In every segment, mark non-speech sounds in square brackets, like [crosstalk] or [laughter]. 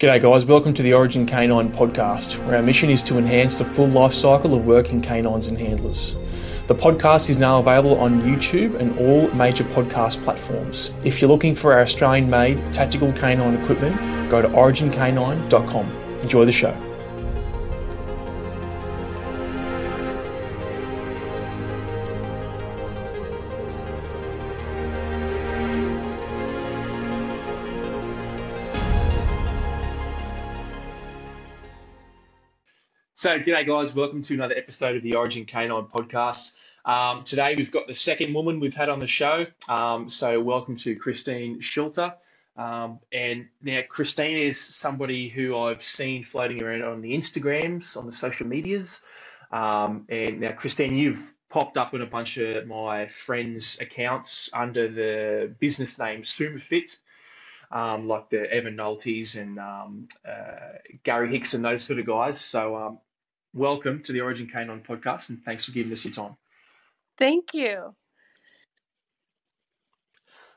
G'day, guys. Welcome to the Origin K9 podcast, where our mission is to enhance the full life cycle of working canines and handlers. The podcast is now available on YouTube and all major podcast platforms. If you're looking for our Australian made tactical canine equipment, go to origink9.com. Enjoy the show. So, g'day, guys. Welcome to another episode of the Origin K9 podcast. Um, today, we've got the second woman we've had on the show. Um, so, welcome to Christine Schulter. Um, and now, Christine is somebody who I've seen floating around on the Instagrams, on the social medias. Um, and now, Christine, you've popped up on a bunch of my friends' accounts under the business name SummaFit um, like the Evan Noltes and um, uh, Gary Hicks and those sort of guys. So um, welcome to the Origin K9 podcast and thanks for giving us your time. Thank you.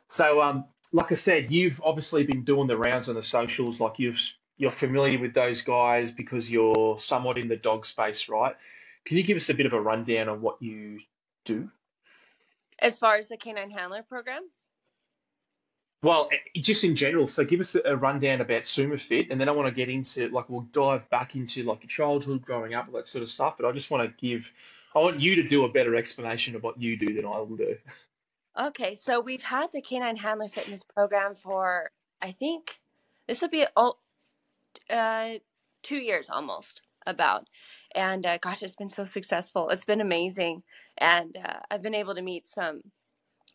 So, um, like I said, you've obviously been doing the rounds on the socials. Like you've you're familiar with those guys because you're somewhat in the dog space, right? Can you give us a bit of a rundown on what you do? As far as the canine handler program? Well, eh, just in general. So give us a rundown about SummaFit, and then I want to get into like we'll dive back into like your childhood, growing up, all that sort of stuff. But I just want to give, I want you to do a better explanation of what you do than I will do. Okay, so we've had the Canine Handler Fitness program for I think this will be oh, uh, two years almost about, and uh, gosh, it's been so successful. It's been amazing, and uh, I've been able to meet some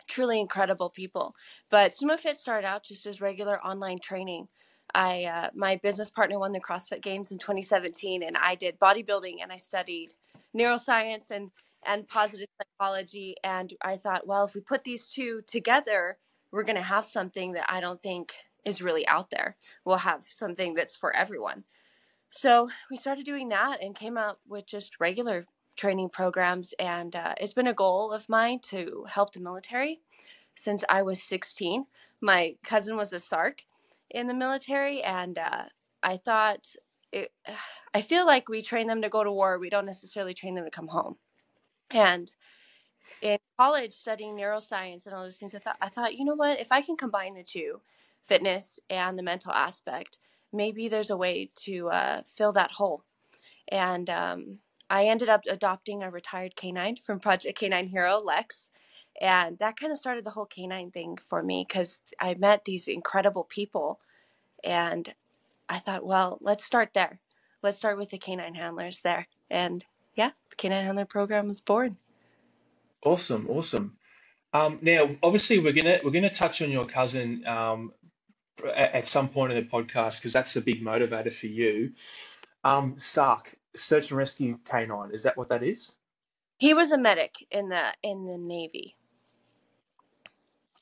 truly incredible people. But SummaFit started out just as regular online training. I uh, my business partner won the CrossFit Games in 2017, and I did bodybuilding and I studied neuroscience and and positive psychology. And I thought, well, if we put these two together, we're going to have something that I don't think is really out there. We'll have something that's for everyone. So we started doing that and came up with just regular training programs. And uh, it's been a goal of mine to help the military since I was 16. My cousin was a SARC in the military, and uh, I thought, it, [sighs] I feel like we train them to go to war. We don't necessarily train them to come home. And in college, studying neuroscience and all those things, I thought, I thought, you know what? If I can combine the two, fitness and the mental aspect, maybe there's a way to uh, fill that hole. And um, I ended up adopting a retired canine from Project Canine Hero, Lex. And that kind of started the whole canine thing for me because I met these incredible people. And I thought, well, let's start there. Let's start with the canine handlers there. And yeah, the canine handler program was born. Awesome, awesome. Um, now, obviously, we're gonna we're gonna touch on your cousin um, at, at, some point in the podcast because that's the big motivator for you. Um, SARC, search and rescue canine. Is that what that is? He was a medic in the in the Navy.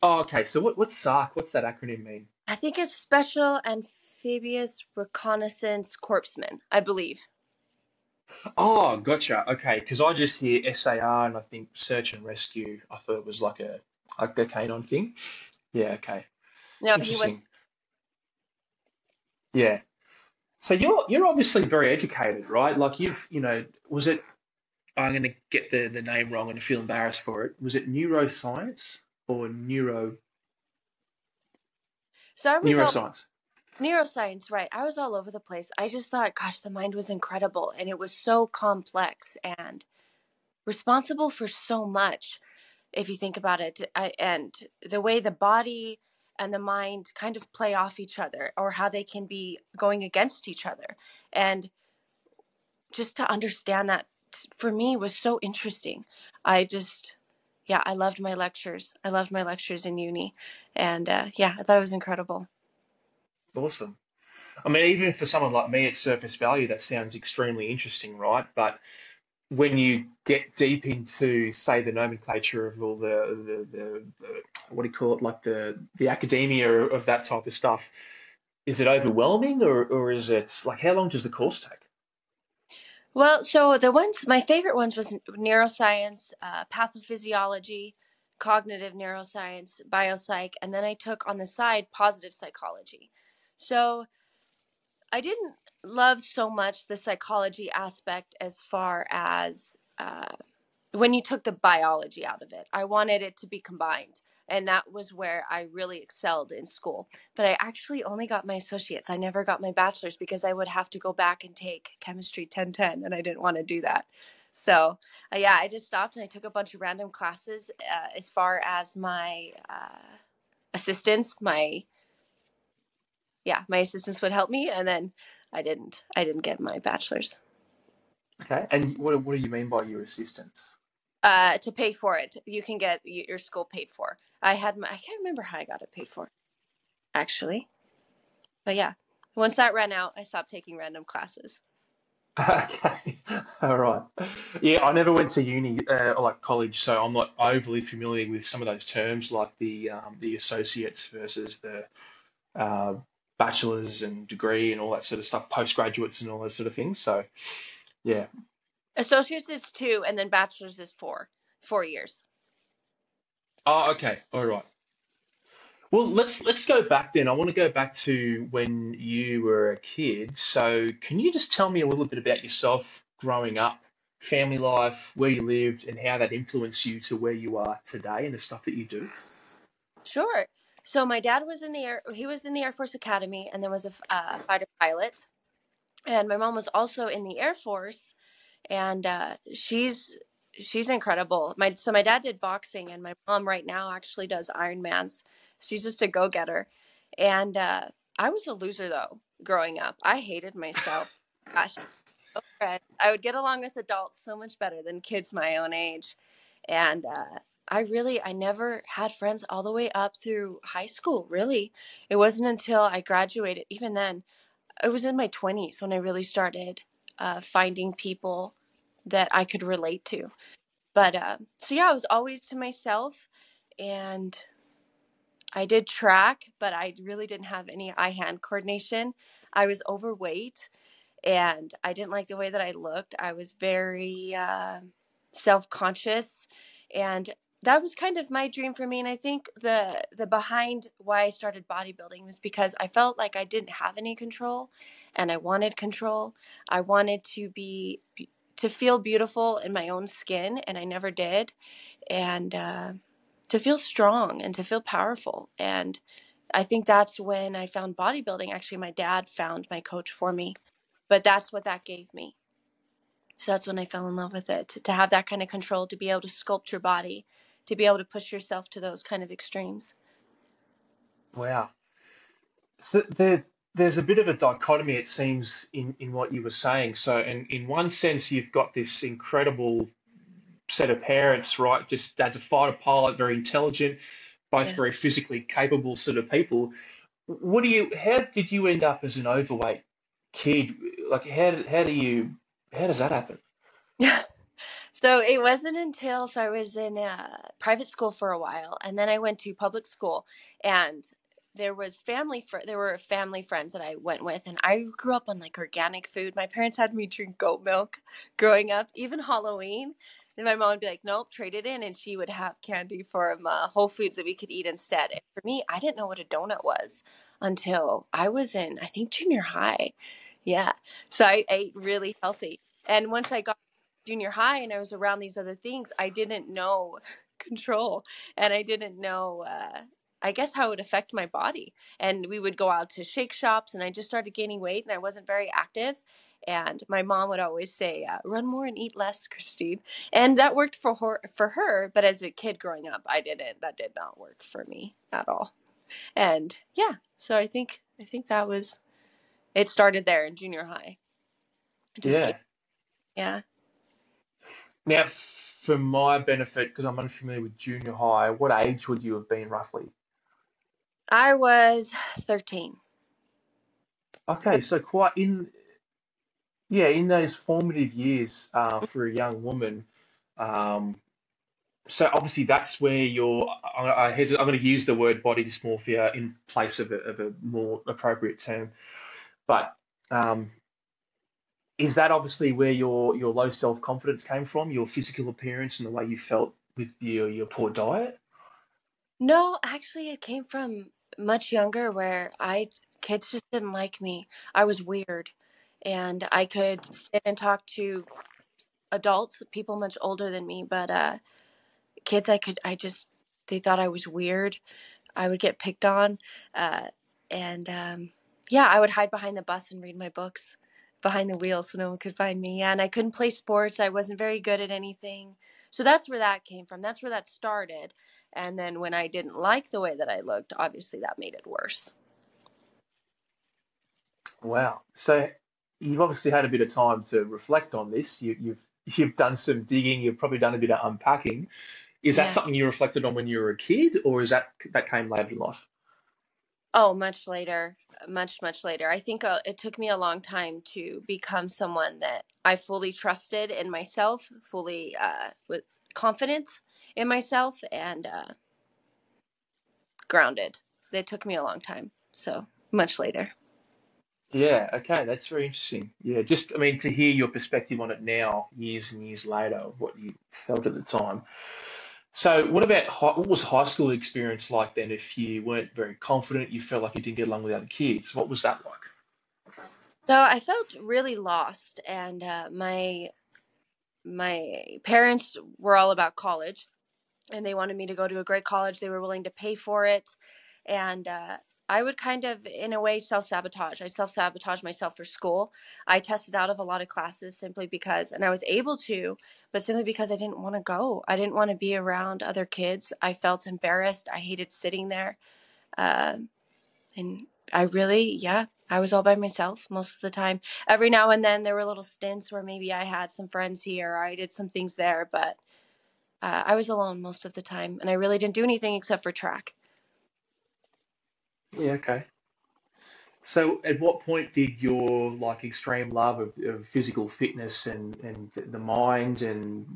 Oh, okay. So what what's SARC? What's that acronym mean? I think it's Special Amphibious Reconnaissance Corpsman, I believe. Oh, gotcha. Okay, because I just hear SAR and I think search and rescue. I thought it was like a like a canine thing. Yeah. Okay. No, Interesting. was. Yeah. So you're you're obviously very educated, right? Like you've you know was it? I'm going to get the the name wrong and feel embarrassed for it. Was it neuroscience or neuro? So I was neuroscience. All, neuroscience, right? I was all over the place. I just thought, gosh, the mind was incredible, and it was so complex and responsible for so much. If you think about it, I, and the way the body and the mind kind of play off each other or how they can be going against each other. And just to understand that for me was so interesting. I just, yeah, I loved my lectures. I loved my lectures in uni. And uh, yeah, I thought it was incredible. Awesome. I mean, even for someone like me at surface value, that sounds extremely interesting, right? But when you get deep into, say, the nomenclature of all the, the, the, the what do you call it, like the the academia of that type of stuff, is it overwhelming or or is it like how long does the course take? Well, so the ones my favorite ones was neuroscience, uh, pathophysiology, cognitive neuroscience, biopsych, and then I took on the side positive psychology. So I didn't love so much the psychology aspect as far as uh, when you took the biology out of it. I wanted it to be combined. And that was where I really excelled in school. But I actually only got my associates. I never got my bachelor's because I would have to go back and take chemistry 1010, and I didn't want to do that. So, uh, yeah, I just stopped and I took a bunch of random classes uh, as far as my uh, assistants, my yeah, my assistants would help me, and then I didn't. I didn't get my bachelor's. Okay, and what what do you mean by your assistants? Uh, to pay for it, you can get your school paid for. I had my. I can't remember how I got it paid for, actually, but yeah. Once that ran out, I stopped taking random classes. [laughs] Okay, [laughs] all right. Yeah, I never went to uni uh, or like college, so I'm not overly familiar with some of those terms, like the um, the associates versus the uh, bachelor's and degree and all that sort of stuff, postgraduates and all those sort of things. So, yeah. Associates is two, and then bachelor's is four, four years. Oh, okay, all right. Well, let's let's go back then. I want to go back to when you were a kid. So, can you just tell me a little bit about yourself growing up, family life, where you lived, and how that influenced you to where you are today and the stuff that you do? Sure. So my dad was in the air. He was in the Air Force Academy, and then was a uh, fighter pilot. And my mom was also in the Air Force, and uh, she's she's incredible. My so my dad did boxing, and my mom right now actually does Ironmans. She's just a go getter, and uh, I was a loser though growing up. I hated myself. [laughs] Gosh, I would get along with adults so much better than kids my own age, and uh, I really I never had friends all the way up through high school, really. It wasn't until I graduated, even then, it was in my 20s when I really started uh, finding people that I could relate to. But uh, so yeah, I was always to myself and I did track, but I really didn't have any eye hand coordination. I was overweight and I didn't like the way that I looked. I was very uh, self conscious and that was kind of my dream for me and i think the the behind why i started bodybuilding was because i felt like i didn't have any control and i wanted control. I wanted to be to feel beautiful in my own skin and i never did and uh, to feel strong and to feel powerful and i think that's when i found bodybuilding. Actually my dad found my coach for me but that's what that gave me so that's when i fell in love with it to have that kind of control to be able to sculpt your body to be able to push yourself to those kind of extremes. Wow. So there, there's a bit of a dichotomy, it seems, in, in what you were saying. So, in, in one sense, you've got this incredible set of parents, right? Just dad's a fighter pilot, very intelligent, both yeah. very physically capable sort of people. What do you? How did you end up as an overweight kid? Like, how how do you? How does that happen? Yeah. [laughs] So it wasn't until so I was in a private school for a while, and then I went to public school, and there was family fr- there were family friends that I went with, and I grew up on like organic food. My parents had me drink goat milk growing up, even Halloween. Then my mom would be like, "Nope, trade it in," and she would have candy from uh, Whole Foods that we could eat instead. And for me, I didn't know what a donut was until I was in, I think, junior high. Yeah, so I ate really healthy, and once I got junior high and I was around these other things, I didn't know [laughs] control and I didn't know, uh, I guess, how it would affect my body. And we would go out to shake shops and I just started gaining weight and I wasn't very active. And my mom would always say, uh, "Run more and eat less, Christine," and that worked for her. For her, but as a kid growing up, I didn't. That did not work for me at all. And yeah, so I think I think that was it. Started there in junior high. Just, yeah. Yeah. Now, for my benefit, because I'm unfamiliar with junior high, what age would you have been roughly? I was 13. Okay, so quite in, yeah, in those formative years uh, for a young woman. Um, so obviously that's where you're. I, I I'm going to use the word body dysmorphia in place of a, of a more appropriate term, but um, is that obviously where your your low self confidence came from, your physical appearance and the way you felt with your your poor diet? No, actually, it came from much younger, where I kids just didn't like me. I was weird. And I could sit and talk to adults, people much older than me, but uh, kids, I could, I just, they thought I was weird. I would get picked on. Uh, and um, yeah, I would hide behind the bus and read my books behind the wheel so no one could find me. Yeah, And I couldn't play sports. I wasn't very good at anything. So that's where that came from. That's where that started. And then when I didn't like the way that I looked, obviously that made it worse. Wow. So you've obviously had a bit of time to reflect on this. You, you've you've done some digging. You've probably done a bit of unpacking. Is that Yeah. something you reflected on when you were a kid, or is that that came later in life? Oh, much later, much, much later. I think uh, it took me a long time to become someone that I fully trusted in myself, fully uh, with confident in myself, and uh, grounded. It took me a long time, so much later. Yeah, okay, that's very interesting. Yeah, just I mean to hear your perspective on it now, years and years later, what you felt at the time. So, what about hi- what was high school experience like then? If you weren't very confident, you felt like you didn't get along with other kids, what was that like? So I felt really lost, and uh, my my parents were all about college, and they wanted me to go to a great college. They were willing to pay for it, and uh, I would kind of, in a way, self sabotage. I self sabotage myself for school. I tested out of a lot of classes simply because, and I was able to, but simply because I didn't want to go. I didn't want to be around other kids. I felt embarrassed. I hated sitting there. Um and I really, yeah, I was all by myself most of the time. Every now and then there were little stints where maybe I had some friends here, or I did some things there, but uh, I was alone most of the time, and I really didn't do anything except for track. Yeah, okay. So, at what point did your like extreme love of, of physical fitness and and the mind and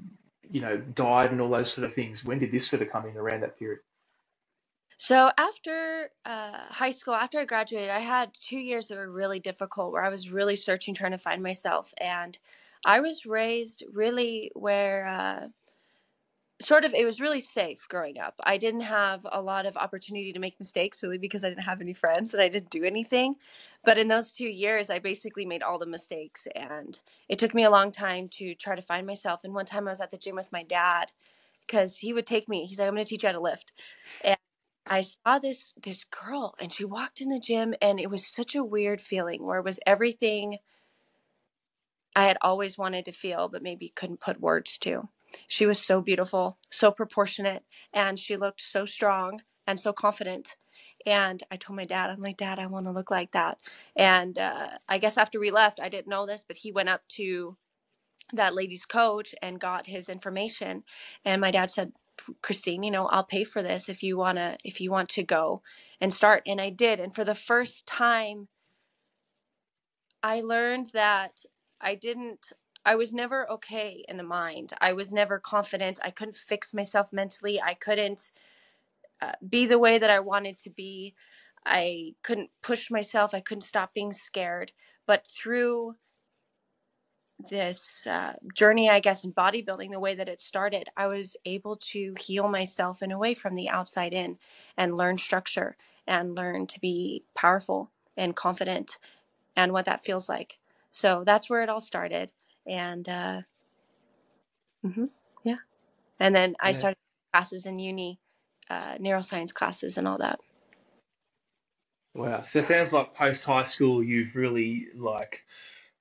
you know diet and all those sort of things, when did this sort of come in around that period? So after uh, high school, after I graduated, I had two years that were really difficult, where I was really searching, trying to find myself, and I was raised really where. Uh, sort of it was really safe growing up. I didn't have a lot of opportunity to make mistakes really because i didn't have any friends and i didn't do anything. But in those two years i basically made all the mistakes and it took me a long time to try to find myself. And one time i was at the gym with my dad because he would take me he's like i'm going to teach you how to lift. And i saw this this girl and she walked in the gym and it was such a weird feeling where it was everything i had always wanted to feel but maybe couldn't put words to she was so beautiful, so proportionate, and she looked so strong and so confident. And I told my dad, I'm like, Dad, I want to look like that. And uh, I guess after we left, I didn't know this, but he went up to that lady's coach and got his information. And my dad said, Christine, you know, I'll pay for this if you wanna if you want to go and start. And I did. And for the first time, I learned that I didn't I was never okay in the mind. I was never confident. I couldn't fix myself mentally. I couldn't uh, be the way that I wanted to be. I couldn't push myself. I couldn't stop being scared. But through this uh, journey, I guess, in bodybuilding, the way that it started, I was able to heal myself in a way from the outside in and learn structure and learn to be powerful and confident and what that feels like. So that's where it all started. And uh, mhm, yeah. And then I Yeah. started classes in uni, uh, neuroscience classes and all that. Wow. So it sounds like post high school, you've really like,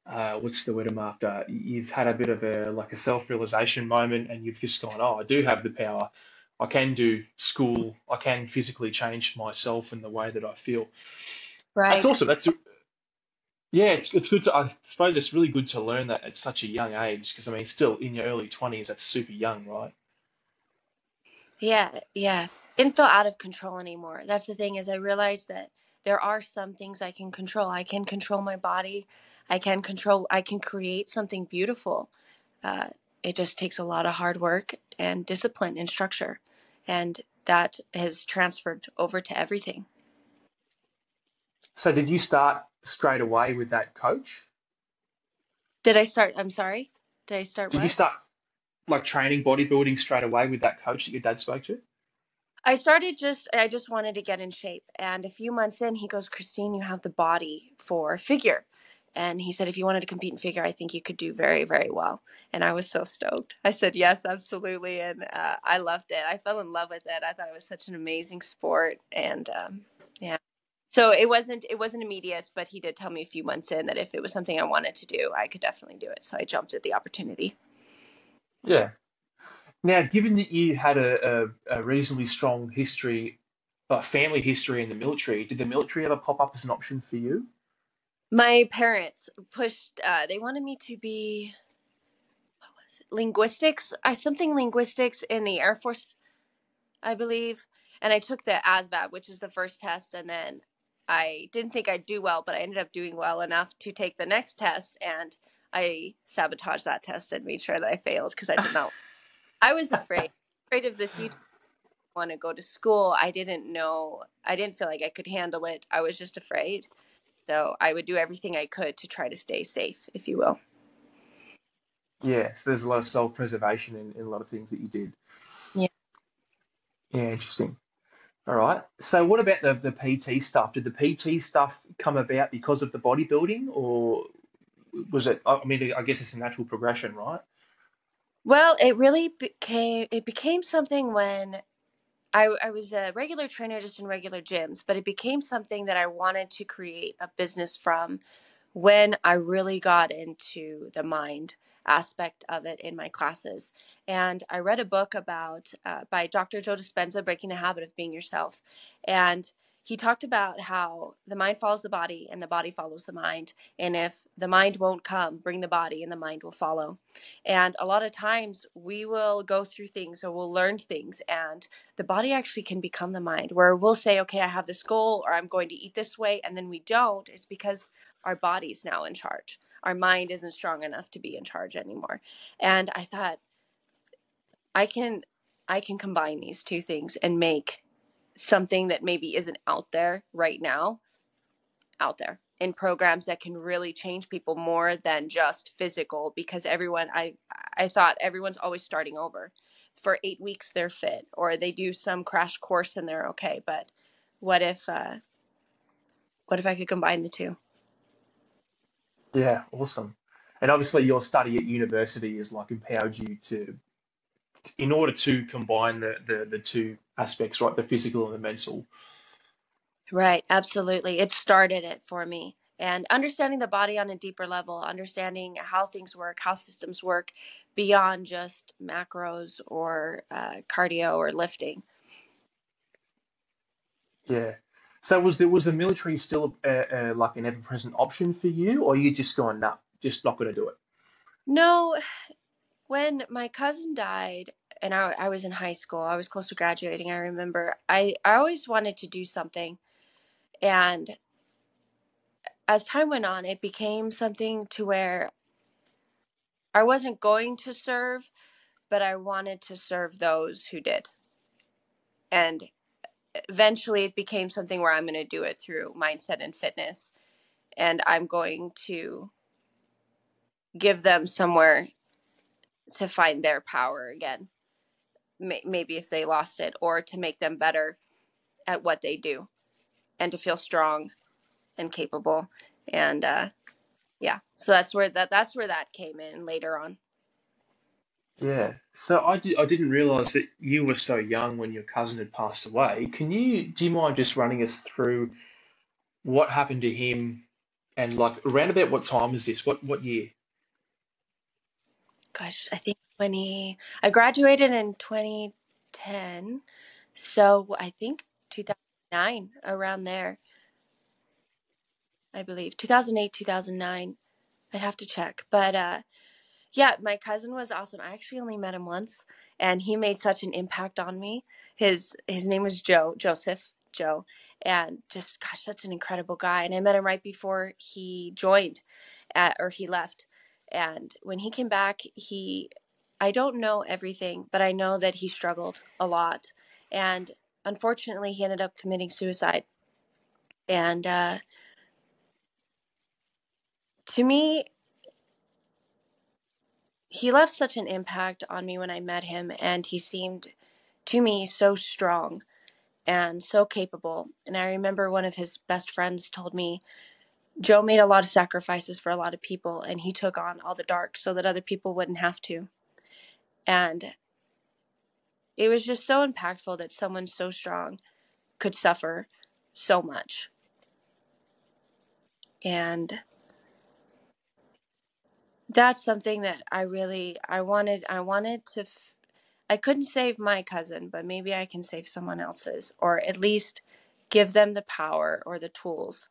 uh, what's the word I'm after? You've had a bit of a like a self-realization moment, and you've just gone, oh, I do have the power. I can do school. I can physically change myself and the way that I feel. Right. That's awesome. That's yeah. It's it's good to. I suppose it's really good to learn that at such a young age because I mean, still in your early twenties, that's super young, right? Yeah, yeah. Didn't feel out of control anymore. That's the thing is I realized that there are some things I can control. I can control my body. I can control. I can create something beautiful. Uh, it just takes a lot of hard work and discipline and structure, and that has transferred over to everything. So did you start straight away with that coach? Did I start? I'm sorry. Did I start Did you start like training bodybuilding straight away with that coach that your dad spoke to? I started just I just wanted to get in shape. And a few months in he goes Christine you have the body for figure. And he said if you wanted to compete in figure I think you could do very very well. And I was so stoked. I said yes absolutely. And uh, I loved it. I fell in love with it. I thought it was such an amazing sport. And um, yeah so it wasn't it wasn't immediate but he did tell me a few months in that if it was something I wanted to do I could definitely do it. So I jumped at the opportunity. Yeah. Now, given that you had a, a, a reasonably strong history, uh, family history in the military, did the military ever pop up as an option for you? my parents pushed uh, they wanted me to be what was it? Linguistics? I something linguistics in the Air Force I believe. And I took the ASVAB which is the first test and then I didn't think I'd do well but I ended up doing well enough to take the next test and I sabotaged that test and made sure that I failed because I did not [sighs] I was afraid afraid of the future. Want to go to school. I didn't know I didn't feel like I could handle it. I was just afraid. So I would do everything I could to try to stay safe if you will. Yeah, so there's a lot of self-preservation in, in a lot of things that you did. yeah. Yeah, interesting. All right. So what about the, the PT stuff? Did the PT stuff come about because of the bodybuilding, or was it? I mean, I guess it's a natural progression, right? Well, it really became it became something when I I was a regular trainer just in regular gyms, but it became something that I wanted to create a business from when I really got into the mind aspect of it in my classes. And I read a book about uh, by Dr. Joe Dispenza, Breaking the Habit of Being Yourself, and he talked about how the mind follows the body and the body follows the mind. And if the mind won't come, bring the body and the mind will follow. And a lot of times we will go through things or we'll learn things, and the body actually can become the mind, where we'll say, okay, I have this goal or I'm going to eat this way, and then we don't. It's because our body's now in charge. Our mind isn't strong enough to be in charge anymore. And I thought, I can I can combine these two things and make something that maybe isn't out there right now out there in programs that can really change people more than just physical because everyone I I thought everyone's always starting over. For 8 weeks they're fit or they do some crash course and they're okay, but what if uh what if I could combine the two? Yeah, awesome. And obviously, your study at university has like empowered you to, in order to combine the the, the two aspects, right? The physical and the mental. Right, absolutely. It started it for me. And understanding the body on a deeper level, understanding how things work, how systems work beyond just macros or uh, cardio or lifting. Yeah. So was there was the military still uh, uh, like an ever-present option for you, or you just going, nah, just not going to do it? No, when my cousin died and I, I was in high school, I was close to graduating. I remember I, I always wanted to do something. And as time went on, it became something to where I wasn't going to serve, but I wanted to serve those who did. And eventually it became something where I'm going to do it through mindset and fitness. And I'm going to give them somewhere to find their power again. Maybe if they lost it, or to make them better at what they do and to feel strong and capable. And uh, yeah, so that's where that that's where that came in later on. Yeah. So I did, I didn't realize that you were so young when your cousin had passed away. Can you, do you mind just running us through what happened to him and like around about what time was this? What what year? Gosh, I think 20, I graduated in 2010. So I think 2009, around there, I believe. 2008, 2009. I'd have to check. But uh, yeah, my cousin was awesome. I actually only met him once, and he made such an impact on me. His his name was Joe, Joseph, Joe, and just gosh, such an incredible guy. And I met him right before he joined, at, or he left. And when he came back, he I don't know everything, but I know that he struggled a lot, and unfortunately, he ended up committing suicide. And uh, to me, he left such an impact on me when I met him, and he seemed to me so strong and so capable. And I remember one of his best friends told me Joe made a lot of sacrifices for a lot of people and he took on all the dark so that other people wouldn't have to. And it was just so impactful that someone so strong could suffer so much. And that's something that I really I wanted I wanted to f- I couldn't save my cousin, but maybe I can save someone else's or at least give them the power or the tools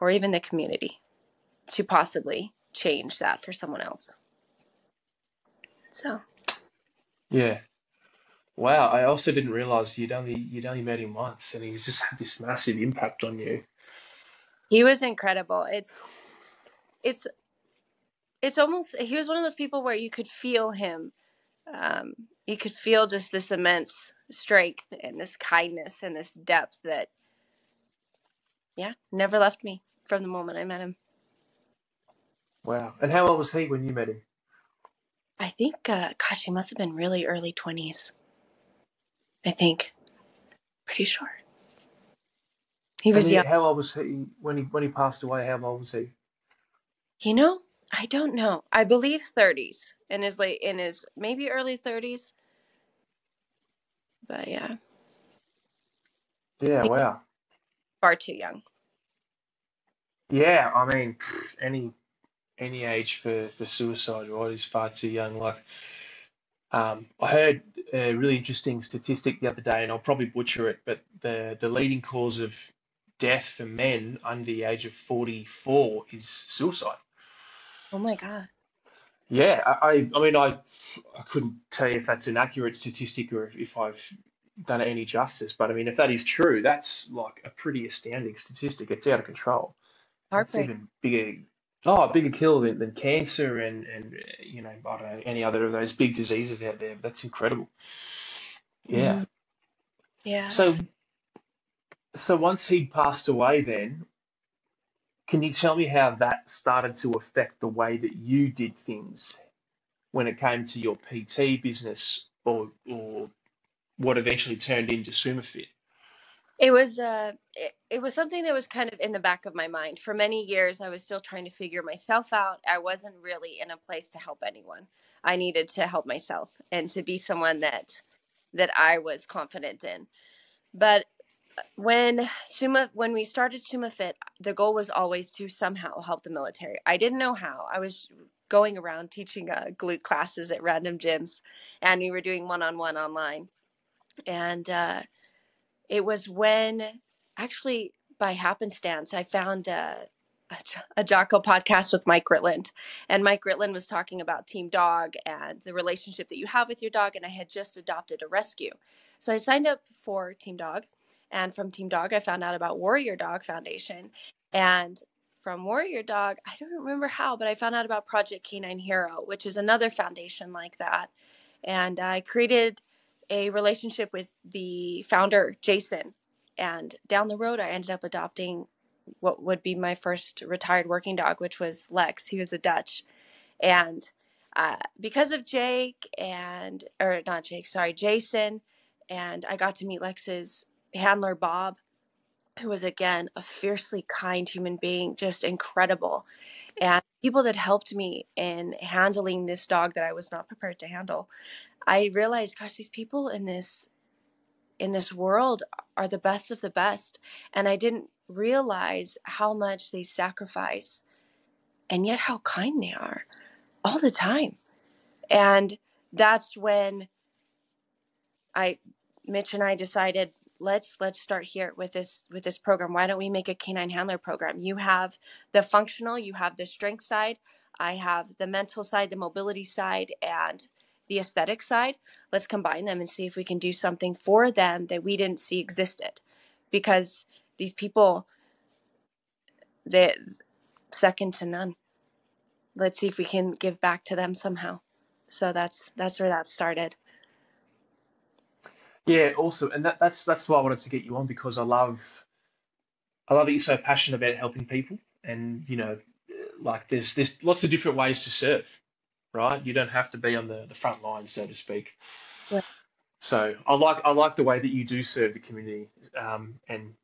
or even the community to possibly change that for someone else. So, Yeah. Wow. I also didn't realize you'd only you'd only met him once, and he's just had this massive impact on you. he was incredible. It's it's it's almost he was one of those people where you could feel him. Um, you could feel just this immense strength and this kindness and this depth that yeah, never left me from the moment I met him. Wow. And how old was he when you met him? I think uh gosh, he must have been really early 20s. I think. Pretty sure. He was he, young. how old was he when he when he passed away? How old was he? You know, I don't know. I believe 30s in his late in his maybe early 30s, but yeah, Yeah. Wow. far too young. Yeah. I mean, any any age for for suicide, right, is far too young. Like, um, I heard a really interesting statistic the other day, and I'll probably butcher it, but the the leading cause of death for men under the age of 44 is suicide. Oh my god. Yeah, I, I, mean, I, I couldn't tell you if that's an accurate statistic or if, I've done it any justice, but I mean, if that is true, that's like a pretty astounding statistic. It's out of control. Heartbreak. even bigger, oh, bigger kill than, than cancer and, and, you know, I don't know, any other of those big diseases out there. That's incredible. Yeah. Mm, yeah. So, so once he passed away, then, can you tell me how that started to affect the way that you did things when it came to your PT business or or what eventually turned into SummaFit? It was uh it, it was something that was kind of in the back of my mind. For many years I was still trying to figure myself out. I wasn't really in a place to help anyone. I needed to help myself and to be someone that that I was confident in. But when Summa when we started Summa Fit, the goal was always to somehow help the military. I didn't know how. I was going around teaching uh, glute classes at random gyms, and we were doing one on one online. And uh, it was when, actually, by happenstance, I found a Jocko podcast with Mike Ritland. And Mike Ritland was talking about Team Dog and the relationship that you have with your dog. And I had just adopted a rescue. So I signed up for Team Dog. And from Team Dog, I found out about Warrior Dog Foundation. And from Warrior Dog, I don't remember how, but I found out about Project Canine Hero, which is another foundation like that. And I created a relationship with the founder, Jason. And down the road, I ended up adopting what would be my first retired working dog, which was Lex. He was a Dutch. And uh, because of Jake and, or not Jake, sorry, Jason, and I got to meet Lex's handler, Bob, who was again a fiercely kind human being, just incredible. And people that helped me in handling this dog that I was not prepared to handle. I realized, gosh, these people in this in this world are the best of the best. And I didn't realize how much they sacrifice and yet how kind they are all the time. And that's when I Mitch and I decided let's let's start here with this with this program. Why don't we make a canine handler program? You have the functional, you have the strength side, I have the mental side, the mobility side, and the aesthetic side. Let's combine them and see if we can do something for them that we didn't see existed. Because these people they second to none. Let's see if we can give back to them somehow. So that's that's where that started. Yeah, awesome. And that, that's that's why I wanted to get you on because I love I love that you're so passionate about helping people. And you know, like there's there's lots of different ways to serve, right? You don't have to be on the, the front line, so to speak. Yeah. So I like I like the way that you do serve the community, um, and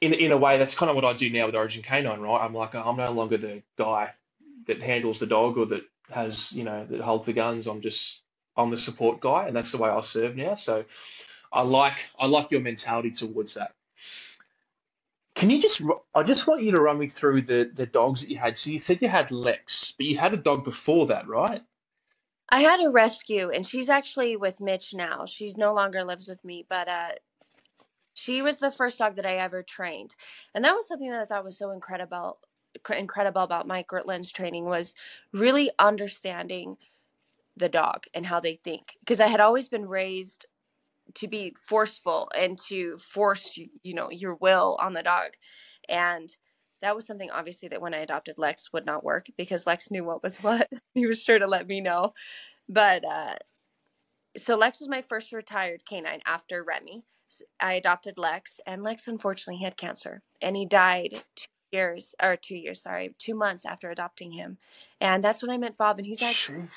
in in a way that's kind of what I do now with Origin K9, right? I'm like I'm no longer the guy that handles the dog or that has you know that holds the guns. I'm just I'm the support guy, and that's the way I serve now. So I like I like your mentality towards that. Can you just I just want you to run me through the the dogs that you had. So you said you had Lex, but you had a dog before that, right? I had a rescue, and she's actually with Mitch now. She's no longer lives with me, but uh, she was the first dog that I ever trained, and that was something that I thought was so incredible. Incredible about Mike Ritland's training was really understanding the dog and how they think because I had always been raised to be forceful and to force you know your will on the dog and that was something obviously that when I adopted Lex would not work because Lex knew what was [laughs] what. he was sure to let me know. But uh, so Lex was my first retired canine after Remy. I adopted Lex, and Lex unfortunately had cancer, and he died two years or two years, sorry, two months after adopting him. And that's when I met Bob, and he's actually,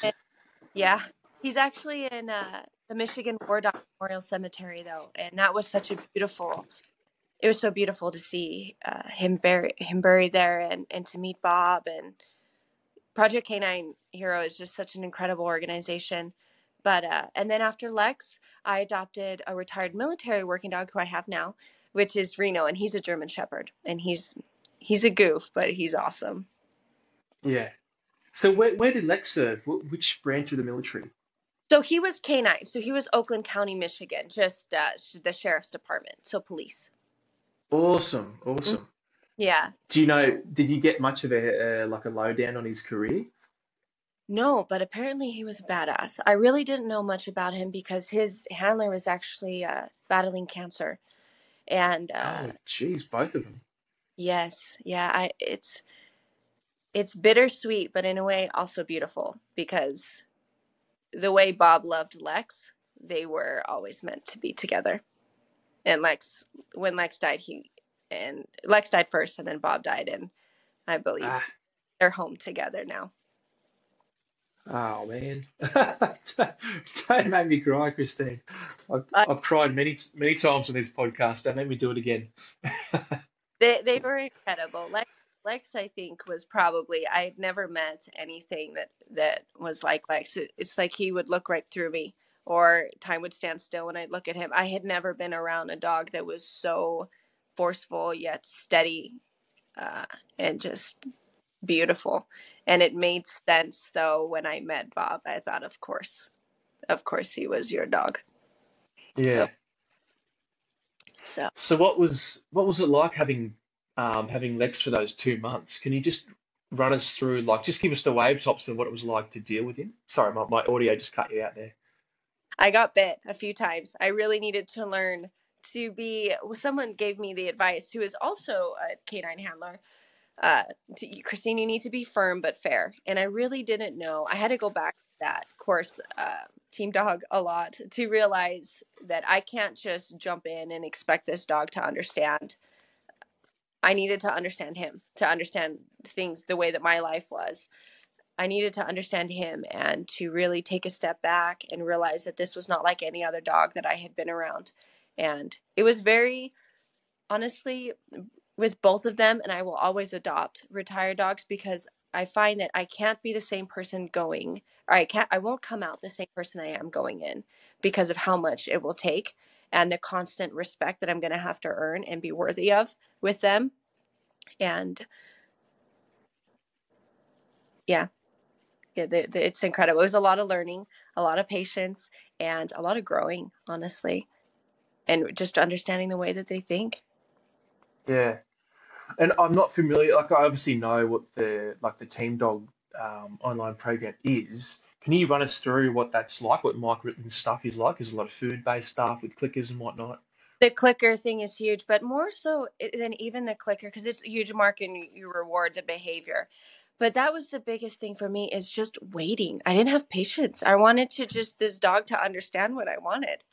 yeah, he's actually in uh, the Michigan War Dog Memorial Cemetery though, and that was such a beautiful it was so beautiful to see uh, him bury, him buried there and, and to meet Bob and Project Canine Hero is just such an incredible organization. But uh, and then after Lex, I adopted a retired military working dog who I have now, which is Reno, and he's a German Shepherd, and he's he's a goof, but he's awesome. Yeah. So where where did Lex serve? Which branch of the military? So he was canine. So he was Oakland County, Michigan, just uh, the sheriff's department, so police. Awesome, awesome. Yeah. Do you know? Did you get much of a uh, like a lowdown on his career? No, but apparently he was a badass. I really didn't know much about him because his handler was actually uh, battling cancer, and uh, oh, jeez, both of them. Yes, yeah. I it's it's bittersweet, but in a way also beautiful because the way Bob loved Lex, they were always meant to be together and Lex when Lex died he and Lex died first and then Bob died and I believe ah. they're home together now. Oh man, [laughs] don't make me cry, Christine. I've, uh, I've, cried many many times on this podcast. Don't make me do it again. [laughs] they they were incredible. Lex, Lex, I think, was probably I had never met anything that that was like Lex. It, it's like he would look right through me or time would stand still when I'd look at him. I had never been around a dog that was so forceful yet steady uh, and just beautiful. And it made sense though when I met Bob. I thought, of course, of course, he was your dog. Yeah. So, so what was what was it like having um, having Lex for those two months? Can you just run us through, like, just give us the wave tops of what it was like to deal with him? Sorry, my, my audio just cut you out there. I got bit a few times. I really needed to learn to be. Someone gave me the advice who is also a canine handler. Uh, to, Christine, you need to be firm but fair. And I really didn't know. I had to go back to that course, uh, Team Dog, a lot to realize that I can't just jump in and expect this dog to understand. I needed to understand him, to understand things the way that my life was. I needed to understand him and to really take a step back and realize that this was not like any other dog that I had been around. And it was very, honestly, with both of them, and I will always adopt retired dogs because I find that I can't be the same person going, or I can't, I won't come out the same person I am going in because of how much it will take and the constant respect that I'm going to have to earn and be worthy of with them. And yeah, yeah, the, the, it's incredible. It was a lot of learning, a lot of patience, and a lot of growing, honestly, and just understanding the way that they think. Yeah, and I'm not familiar. Like, I obviously know what the like the Team Dog um, online program is. Can you run us through what that's like? What Mike stuff is like? Is a lot of food based stuff with clickers and whatnot. The clicker thing is huge, but more so than even the clicker because it's a huge mark and you reward the behavior but that was the biggest thing for me is just waiting i didn't have patience i wanted to just this dog to understand what i wanted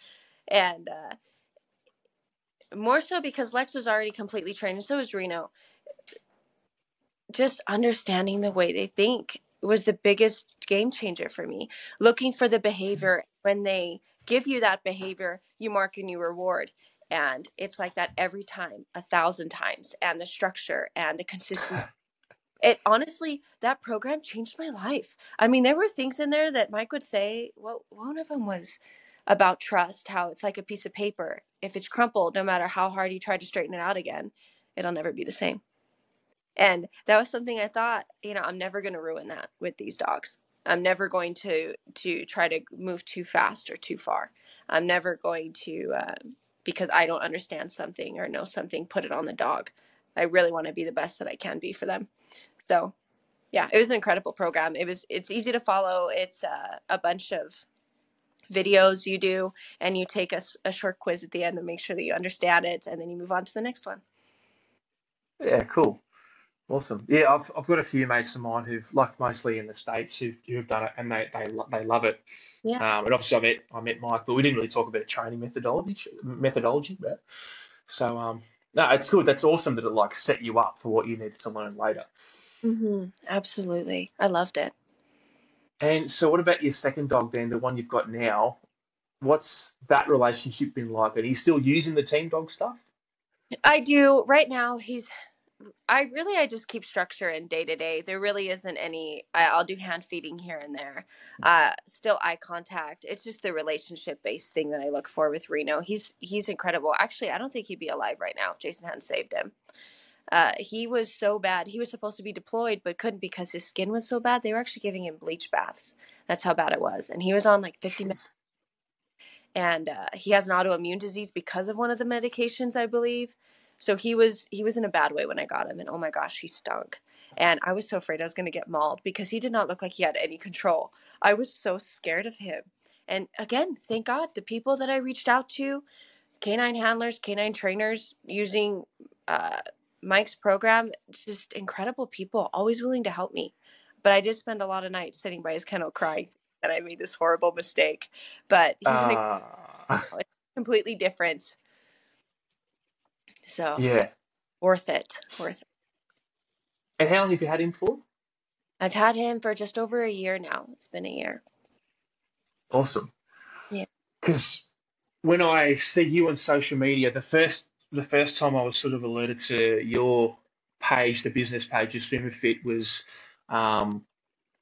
and uh, more so because lex was already completely trained and so was reno just understanding the way they think was the biggest game changer for me looking for the mm-hmm. behavior when they give you that behavior, you mark and you reward. And it's like that every time, a thousand times. And the structure and the consistency. [laughs] It honestly, that program changed my life. I mean, there were things in there that Mike would say. Well, one of them was about trust, how it's like a piece of paper. If it's crumpled, no matter how hard you try to straighten it out again, it'll never be the same. And that was something I thought, you know, I'm never going to ruin that with these dogs. I'm never going to to try to move too fast or too far. I'm never going to uh, because I don't understand something or know something, put it on the dog. I really want to be the best that I can be for them. So, yeah, it was an incredible program. It was it's easy to follow. It's uh, a bunch of videos you do, and you take a, a short quiz at the end to make sure that you understand it, and then you move on to the next one. Yeah, cool. Awesome. Yeah, I've, I've got a few mates of mine who've, like mostly in the States, who've, who've done it and they, they, they love it. Yeah. Um, and obviously I met, I met Mike, but we didn't really talk about training methodology, methodology, but so, um, no, it's good. That's awesome that it like set you up for what you needed to learn later. Mm-hmm. Absolutely. I loved it. And so what about your second dog then, the one you've got now? What's that relationship been like? And he's still using the team dog stuff? I do. Right now, he's I really I just keep structure in day to day. There really isn't any. I, I'll do hand feeding here and there. Uh, still eye contact. It's just the relationship based thing that I look for with Reno. He's he's incredible. Actually, I don't think he'd be alive right now if Jason hadn't saved him. Uh, he was so bad. He was supposed to be deployed, but couldn't because his skin was so bad. They were actually giving him bleach baths. That's how bad it was, and he was on like fifty minutes. [laughs] And uh, he has an autoimmune disease because of one of the medications, I believe. So he was he was in a bad way when I got him, and oh my gosh, he stunk. And I was so afraid I was going to get mauled because he did not look like he had any control. I was so scared of him. And again, thank God, the people that I reached out to, canine handlers, canine trainers, using uh, Mike's program, just incredible people, always willing to help me. But I did spend a lot of nights sitting by his kennel crying that I made this horrible mistake. But he's uh... an, completely different so yeah, worth it, worth it. And how long have you had him for? I've had him for just over a year now. It's been a year. Awesome. Yeah. Because when I see you on social media, the first the first time I was sort of alerted to your page, the business page of Summa Fit, was um,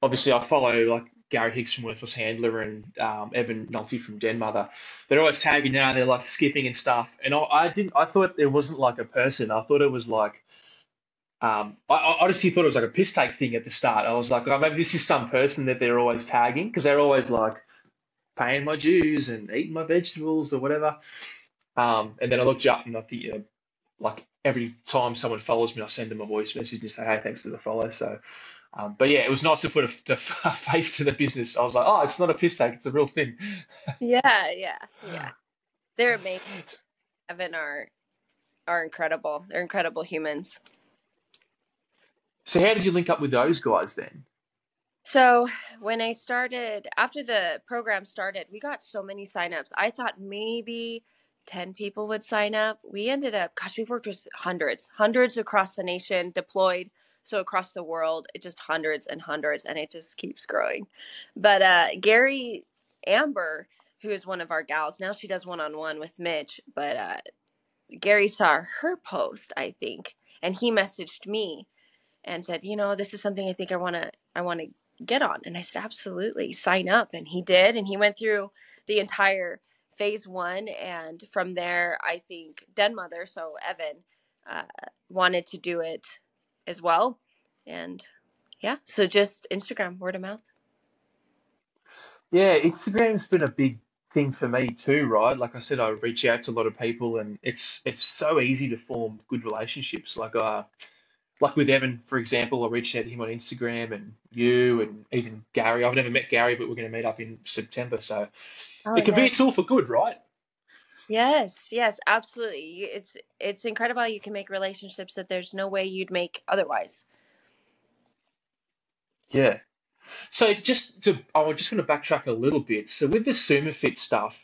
obviously I follow like Gary Hicks from Worthless Handler and um, Evan Nolte from Den Mother. They're always tagging now. They're like skipping and stuff. And I, I, didn't. I thought it wasn't like a person. I thought it was like. Um, I, I honestly thought it was like a piss take thing at the start. I was like, oh, maybe this is some person that they're always tagging because they're always like paying my dues and eating my vegetables or whatever. Um, and then I looked up and I think, like every time someone follows me, I send them a voice message and say, hey, thanks for the follow. So um, but yeah, it was nice to put a, a, [laughs] face to the business. I was like, oh, it's not a piss take; it's a real thing. [laughs] yeah, yeah, yeah. They're amazing. Evan are are incredible. They're incredible humans. So how did you link up with those guys then? So when I started after the program started, we got so many signups. I thought maybe 10 people would sign up. We ended up, gosh, we've worked with hundreds, hundreds across the nation, deployed so across the world, it just hundreds and hundreds, and it just keeps growing. But uh, Gary Amber, who is one of our gals, now she does one on one with Mitch. But uh, Gary saw her post, I think, and he messaged me and said, you know, this is something I think I want to I want to get on. And I said, absolutely, sign up. And he did, and he went through the entire phase one, and from there, I think Den Mother, so Evan, uh, wanted to do it as well. And yeah, so just Instagram, word of mouth. Yeah, Instagram's been a big thing for me too, right? Like I said, I reach out to a lot of people, and it's it's so easy to form good relationships. Like uh, like with Evan, for example, I reached out to him on Instagram, and you, and even Gary. I've never met Gary, but we're going to meet up in September, so oh, it can be it's all for good, right? Yes, yes, absolutely. It's it's incredible how you can make relationships that there's no way you'd make otherwise. Yeah. So just to, I'm just going to backtrack a little bit. So with the SummaFit stuff,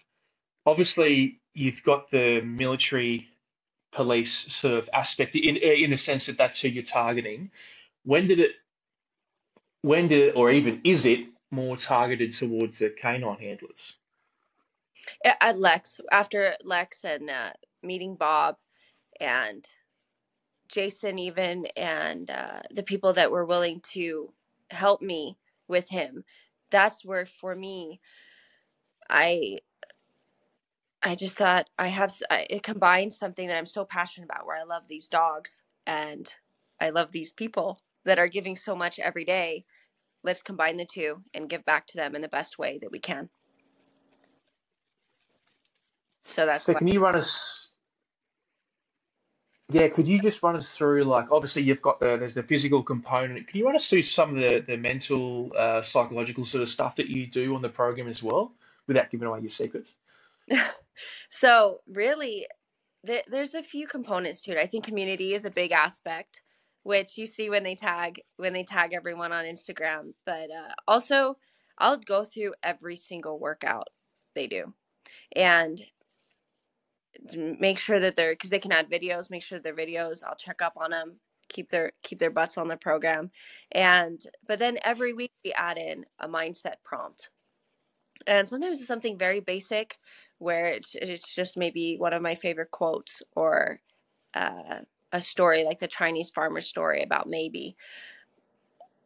obviously you've got the military police sort of aspect in eh, in the sense that that's who you're targeting. When did it? When did it, or even is it more targeted towards the canine handlers? At Lex, after Lex and uh, meeting Bob and Jason, even, and uh, the people that were willing to help me with him, that's where for me, I I just thought I have it combines something that I'm so passionate about where I love these dogs and I love these people that are giving so much every day. Let's combine the two and give back to them in the best way that we can. So that's so. Can you run us? Yeah, could you just run us through like obviously you've got the there's the physical component. Can you run us through some of the the mental, uh, psychological sort of stuff that you do on the program as well, without giving away your secrets? [laughs] so really there, there's a few components to it i think community is a big aspect which you see when they tag when they tag everyone on instagram but uh, also i'll go through every single workout they do and make sure that they're because they can add videos make sure their videos i'll check up on them keep their keep their butts on the program and but then every week we add in a mindset prompt and sometimes it's something very basic where it's, it's just maybe one of my favorite quotes or uh, a story like the Chinese farmer story about maybe.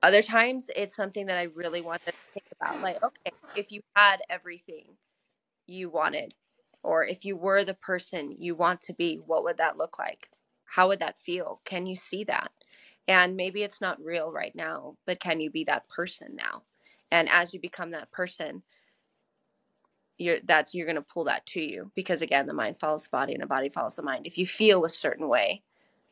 Other times it's something that I really want them to think about. Like, okay, if you had everything you wanted, or if you were the person you want to be, what would that look like? How would that feel? Can you see that? And maybe it's not real right now, but can you be that person now? And as you become that person, you're that's you're going to pull that to you because again the mind follows the body and the body follows the mind if you feel a certain way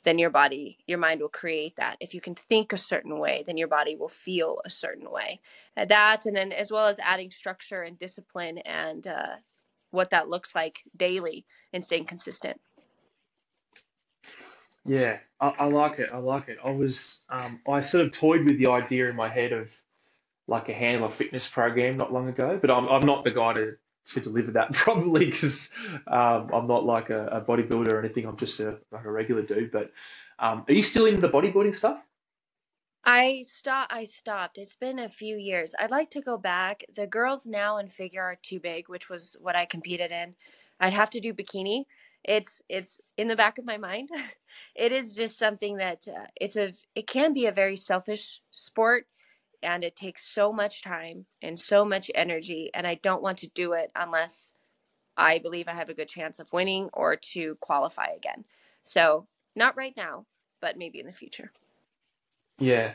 then your body your mind will create that if you can think a certain way then your body will feel a certain way and that and then as well as adding structure and discipline and uh, what that looks like daily and staying consistent yeah I, I like it i like it i was um, i sort of toyed with the idea in my head of like a handler fitness program not long ago but I'm, I'm not the guy to to deliver that [laughs] probably because um, I'm not like a, a, bodybuilder or anything. I'm just a, like a regular dude. But um, are you still into the bodybuilding stuff? I stopped. I stopped. It's been a few years. I'd like to go back. The girls now in figure are too big, which was what I competed in. I'd have to do bikini. It's it's in the back of my mind. [laughs] it is just something that uh, it's a. It can be a very selfish sport and it takes so much time and so much energy and i don't want to do it unless i believe i have a good chance of winning or to qualify again so not right now but maybe in the future yeah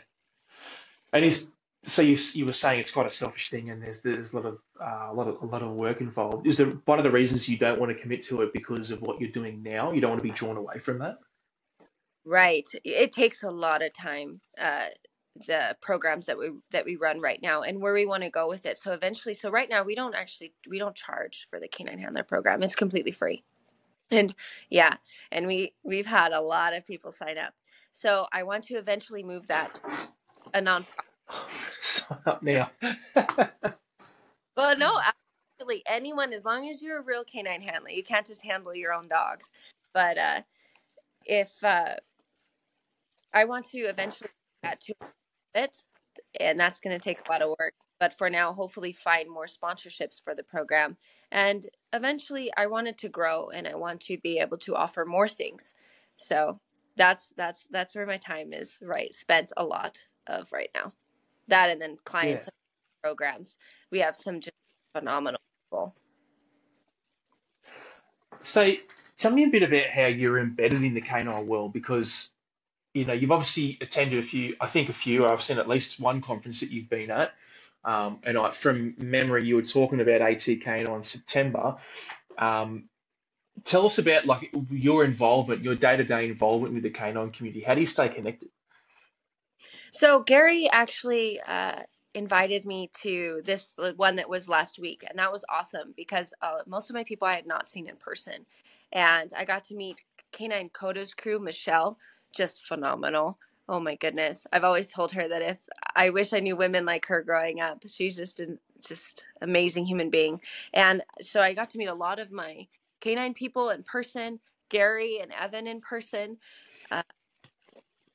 and is so you, you were saying it's quite a selfish thing and there's there's a lot of uh, a lot of a lot of work involved is there one of the reasons you don't want to commit to it because of what you're doing now you don't want to be drawn away from that right it takes a lot of time uh, the programs that we that we run right now and where we want to go with it. So eventually, so right now we don't actually we don't charge for the canine handler program. It's completely free. And yeah, and we we've had a lot of people sign up. So I want to eventually move that a nonprofit. up now. [laughs] well, no, absolutely. Anyone, as long as you're a real canine handler, you can't just handle your own dogs. But uh, if uh, I want to eventually get to it and that's going to take a lot of work but for now hopefully find more sponsorships for the program and eventually i want it to grow and i want to be able to offer more things so that's that's that's where my time is right spent a lot of right now that and then clients yeah. programs we have some just phenomenal people so tell me a bit about how you're embedded in the canine world because you know, you've obviously attended a few, I think a few, I've seen at least one conference that you've been at. Um, and I, from memory, you were talking about ATK in September. Um, tell us about like your involvement, your day-to-day involvement with the canine community. How do you stay connected? So Gary actually uh, invited me to this one that was last week, and that was awesome because uh, most of my people I had not seen in person, and I got to meet Canine Coda's crew, Michelle, just phenomenal. Oh my goodness. I've always told her that if I wish I knew women like her growing up. She's just a just amazing human being. And so I got to meet a lot of my canine people in person, Gary and Evan in person. Uh,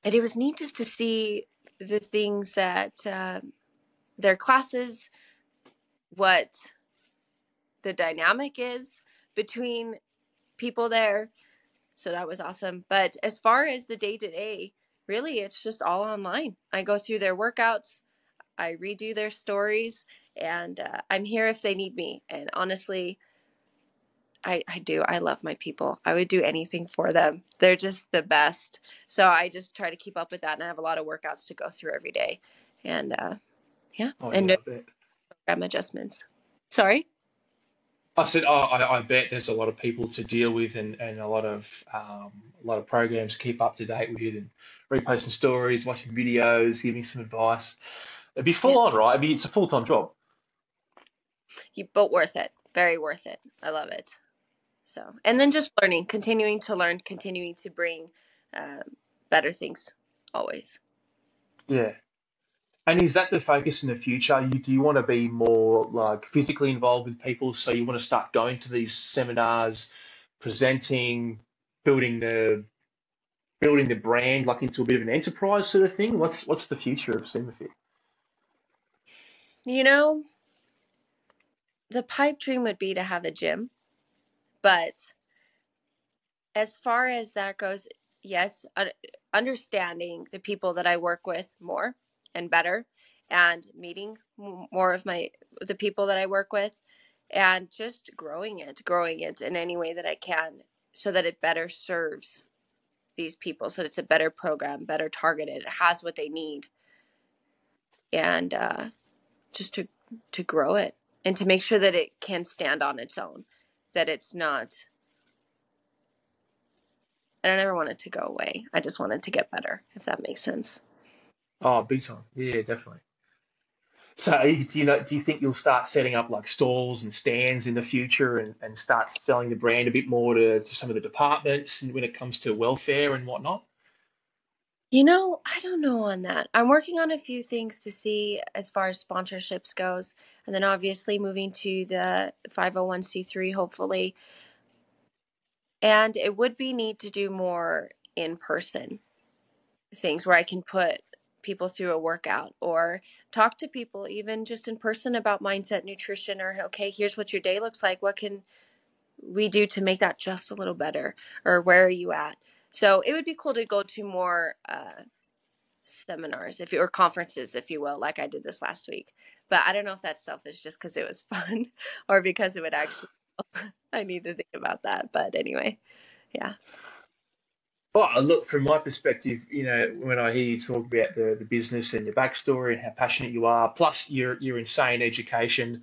and it was neat just to see the things that uh, their classes, what the dynamic is between people there. So that was awesome. But as far as the day to day, really, it's just all online. I go through their workouts, I redo their stories, and uh, I'm here if they need me. And honestly, I, I do. I love my people. I would do anything for them. They're just the best. So I just try to keep up with that. And I have a lot of workouts to go through every day. And uh, yeah, Oh, and yeah, no I bet. program adjustments. Sorry? I said, oh, I, I bet there's a lot of people to deal with and, and a lot of um, a lot of programs to keep up to date with and reposting stories, watching videos, giving some advice. It'd be full Yeah. on, right? I mean, it's a full time job. You, but worth it. Very worth it. I love it. So, and then just learning, continuing to learn, continuing to bring um, better things always. Yeah. And is that the focus in the future? You, do you want to be more like physically involved with people? So you want to start going to these seminars, presenting, building the building the brand like into a bit of an enterprise sort of thing? What's what's the future of SummaFit? You know, the pipe dream would be to have a gym, but as far as that goes, yes, understanding the people that I work with more and better, and meeting more of my the people that I work with, and just growing it, growing it in any way that I can, so that it better serves these people, so that it's a better program, better targeted, it has what they need, and uh, just to to grow it and to make sure that it can stand on its own, that it's not. And I never want it to go away. I just wanted to get better, if that makes sense. Oh, big time. Yeah, definitely. So do you know, do you think you'll start setting up like stalls and stands in the future and, and start selling the brand a bit more to, to some of the departments when it comes to welfare and whatnot? You know, I don't know on that. I'm working on a few things to see as far as sponsorships goes, and then obviously moving to the 501c3 hopefully. And it would be neat to do more in person things where I can put people through a workout or talk to people even just in person about mindset, nutrition, or okay, here's what your day looks like. What can we do to make that just a little better? Or where are you at? So it would be cool to go to more uh, seminars, if you, or conferences, if you will, like I did this last week. But I don't know if that's selfish just because it was [laughs] fun or because it would actually. [laughs] I need to think about that. But anyway, yeah. Well, look, from my perspective, you know, when I hear you talk about the, the business and your backstory and how passionate you are, plus your your insane education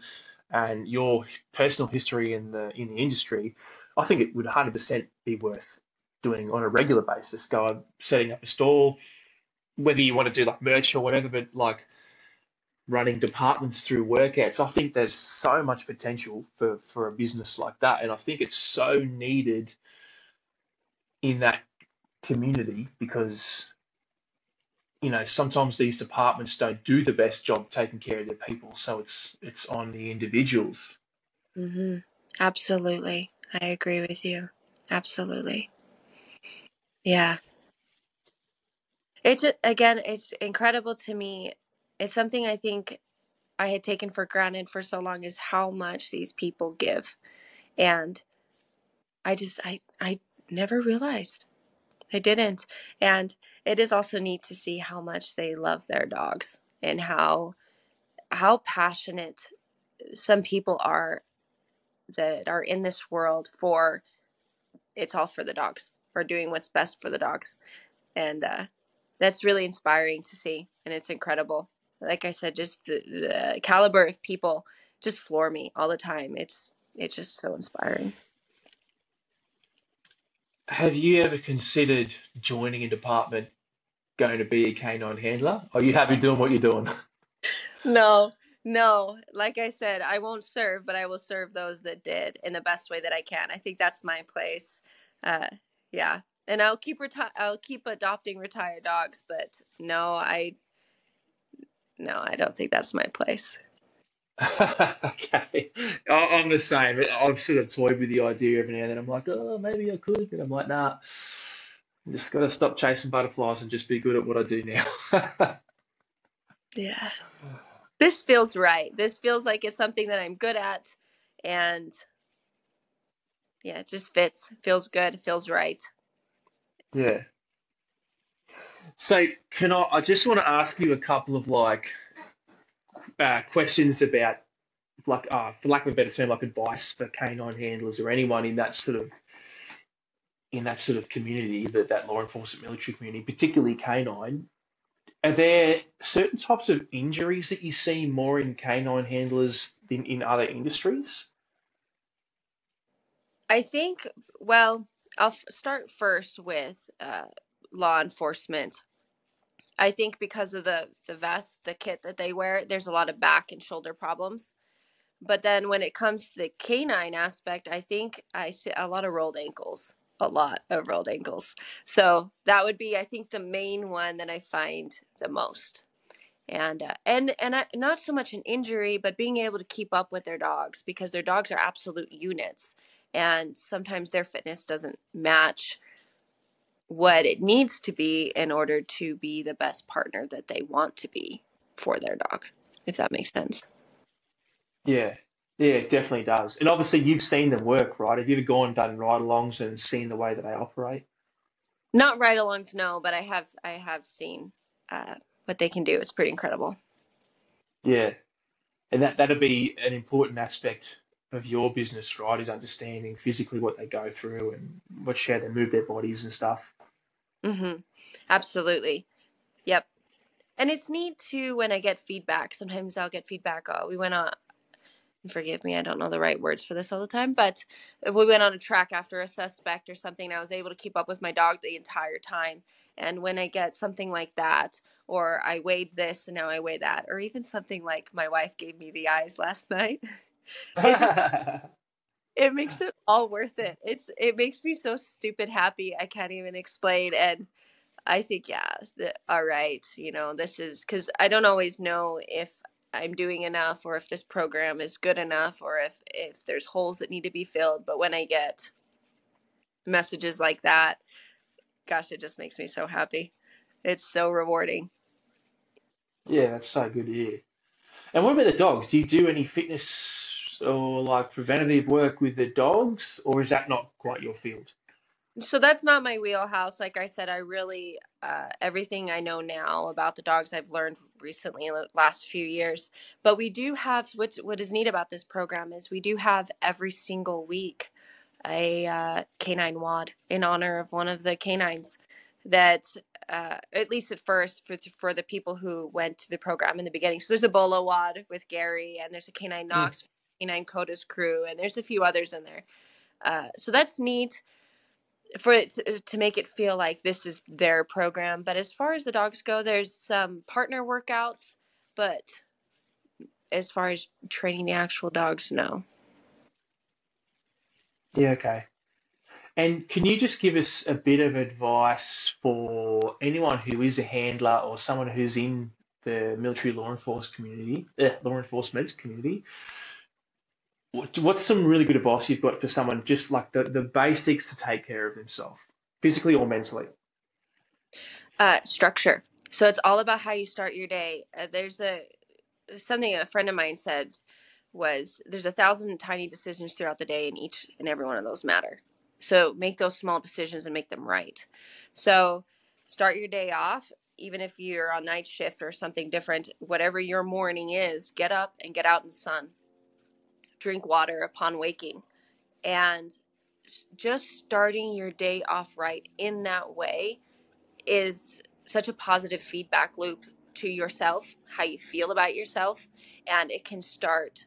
and your personal history in the in the industry, I think it would 100% be worth doing on a regular basis. Go setting up a stall, whether you want to do like merch or whatever, but like running departments through workouts. I think there's so much potential for for a business like that, and I think it's so needed in that community because you know sometimes these departments don't do the best job taking care of their people so it's it's on the individuals hmm Absolutely. I agree with you. Absolutely. Yeah. It's again, it's incredible to me. It's something I think I had taken for granted for so long is how much these people give. And I just I I never realized. I didn't. And it is also neat to see how much they love their dogs and how how passionate some people are that are in this world for it's all for the dogs for doing what's best for the dogs. And uh, that's really inspiring to see and it's incredible. Like i said just the, the caliber of people just floor me all the time. It's it's just so inspiring. Have you ever considered joining a department going to be a canine handler? Are you happy doing what you're doing? [laughs] No no. Like i said i won't serve but i will serve those that did in the best way that i can. I think that's my place. Uh yeah. And i'll keep reti- i'll keep adopting retired dogs but no i no i don't think that's my place. [laughs] Okay. I'm the same. I've sort of toyed with the idea every now and then. I'm like oh maybe i could and i'm like nah. I'm just got to stop chasing butterflies and just be good at what i do now. [laughs] Yeah. This feels right. This feels like it's something that i'm good at and yeah, it just fits. Feels good. Feels right. Yeah. So can I? I just want to ask you a couple of like uh, questions about like, uh, for lack of a better term, like advice for canine handlers or anyone in that sort of in that sort of community, that that law enforcement military community, particularly canine. Are there certain types of injuries that you see more in canine handlers than in other industries? I think, well, I'll f- start first with uh, law enforcement. I think because of the the vest, the kit that they wear, there's a lot of back and shoulder problems. But then when it comes to the canine aspect, I think I see a lot of rolled ankles, a lot of rolled ankles. So that would be, I think, the main one that I find the most. And uh, and and I, not so much an injury, but being able to keep up with their dogs because their dogs are absolute units, and sometimes their fitness doesn't match what it needs to be in order to be the best partner that they want to be for their dog, if that makes sense. Yeah, yeah, it definitely does. And obviously, you've seen them work, right? Have you ever gone and done ride-alongs and seen the way that they operate? Not ride-alongs, no, but I have I have seen uh, what they can do. It's pretty incredible. Yeah, and that that'd be an important aspect of your business, right? Is understanding physically what they go through and what how they move their bodies and stuff. Mm-hmm. Absolutely. Yep. And it's neat too when I get feedback. Sometimes I'll get feedback. Oh, we went on. Forgive me, I don't know the right words for this all the time, but we went on a track after a suspect or something. I was able to keep up with my dog the entire time. And when I get something like that, or I weighed this and now I weigh that, or even something like my wife gave me the eyes last [laughs] night, [laughs] it, just, [laughs] it makes it all worth it. It's it makes me so stupid happy. I can't even explain. And I think, yeah, the, all right, you know, this is because I don't always know if I'm doing enough or if this program is good enough or if if there's holes that need to be filled. But when I get messages like that, gosh, it just makes me so happy. It's so rewarding. Yeah, that's so good to hear. And what about the dogs? Do you do any fitness or like preventative work with the dogs, or is that not quite your field? So that's not my wheelhouse. Like I said, I really uh, everything I know now about the dogs I've learned recently in the last few years. But we do have what what is neat about this program is we do have every single week a uh, canine WOD in honor of one of the canines that uh, at least at first for for the people who went to the program in the beginning. So there's a Bolo WOD with Gary, and there's a Canine Knox, mm. Canine Coda's crew, and there's a few others in there. Uh, so that's neat for it to, to, make it feel like this is their program. But as far as the dogs go, there's some partner workouts, but as far as training the actual dogs, no. Yeah, okay. And can you just give us a bit of advice for anyone who is a handler or someone who's in the military law enforcement community, uh, law enforcement community, what's some really good advice you've got for someone just like the, the basics to take care of themselves, physically or mentally? Uh, structure. So it's all about how you start your day. Uh, there's a something a friend of mine said was there's a thousand tiny decisions throughout the day, and each and every one of those matter. So make those small decisions and make them right. So start your day off, even if you're on night shift or something different, whatever your morning is, get up and get out in the sun drink water upon waking. And just starting your day off right in that way is such a positive feedback loop to yourself, how you feel about yourself, and it can start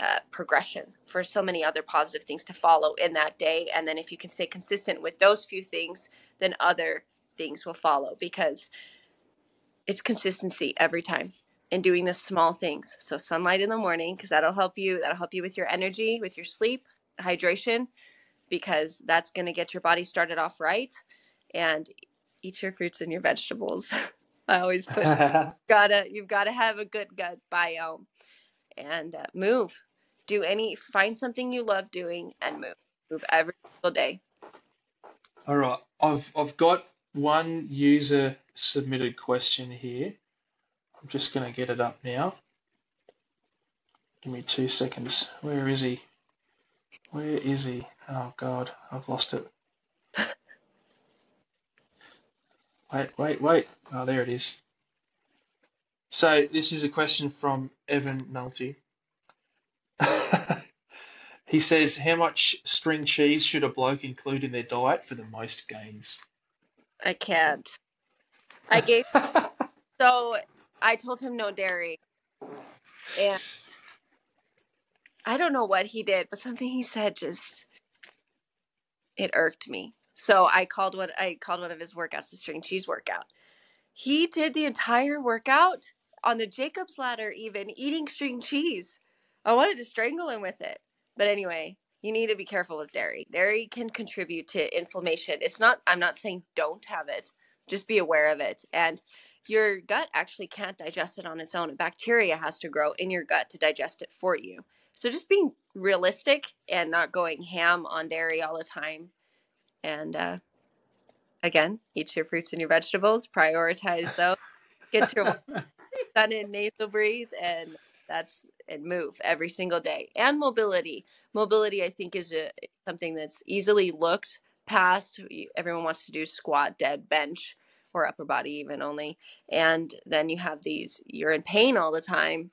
uh, progression for so many other positive things to follow in that day. And then if you can stay consistent with those few things, then other things will follow because it's consistency every time and doing the small things. So sunlight in the morning because that'll help you. That'll help you with your energy, with your sleep, hydration, because that's going to get your body started off right. And eat your fruits and your vegetables. [laughs] I always push. [laughs] gotta you've got to have a good gut biome, and uh, move. Do any find something you love doing and move. Move every single day. All right, I've I've got one user submitted question here. I'm just going to get it up now. Give me two seconds. Where is he? Where is he? Oh God, I've lost it. [laughs] wait, wait, wait. Oh, there it is. So this is a question from Evan Nulty. [laughs] he says, "How much string cheese should a bloke include in their diet for the most gains?" I can't. I gave [laughs] so I told him no dairy, and I don't know what he did, but something he said just it irked me. So I called what I called one of his workouts the string cheese workout. He did the entire workout on the Jacob's ladder, even eating string cheese. I wanted to strangle him with it. But anyway, you need to be careful with dairy. Dairy can contribute to inflammation. It's not, I'm not saying don't have it, just be aware of it. And your gut actually can't digest it on its own. A bacteria has to grow in your gut to digest it for you. So just being realistic and not going ham on dairy all the time. And uh, again, eat your fruits and your vegetables, prioritize those, get your [laughs] sun in, nasal breathe, and that's and move every single day. And mobility. Mobility, I think, is a, something that's easily looked past. Everyone wants to do squat, dead, bench, or upper body even only. And then you have these, you're in pain all the time.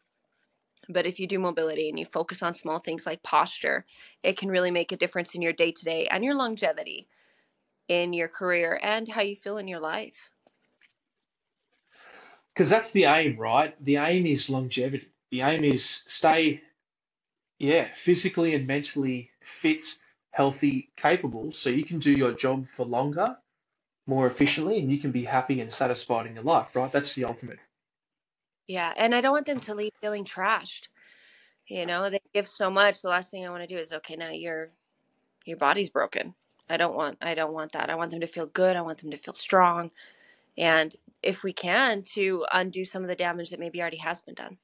But if you do mobility and you focus on small things like posture, it can really make a difference in your day to day and your longevity in your career and how you feel in your life. Because that's the aim, right? The aim is longevity. The aim is stay, yeah, physically and mentally fit, healthy, capable, so you can do your job for longer, more efficiently, and you can be happy and satisfied in your life, right? That's the ultimate. Yeah, and I don't want them to leave feeling trashed. You know, they give so much. The last thing I want to do is okay, now your your body's broken. I don't want I don't want that. I want them to feel good. I want them to feel strong. And if we can to undo some of the damage that maybe already has been done.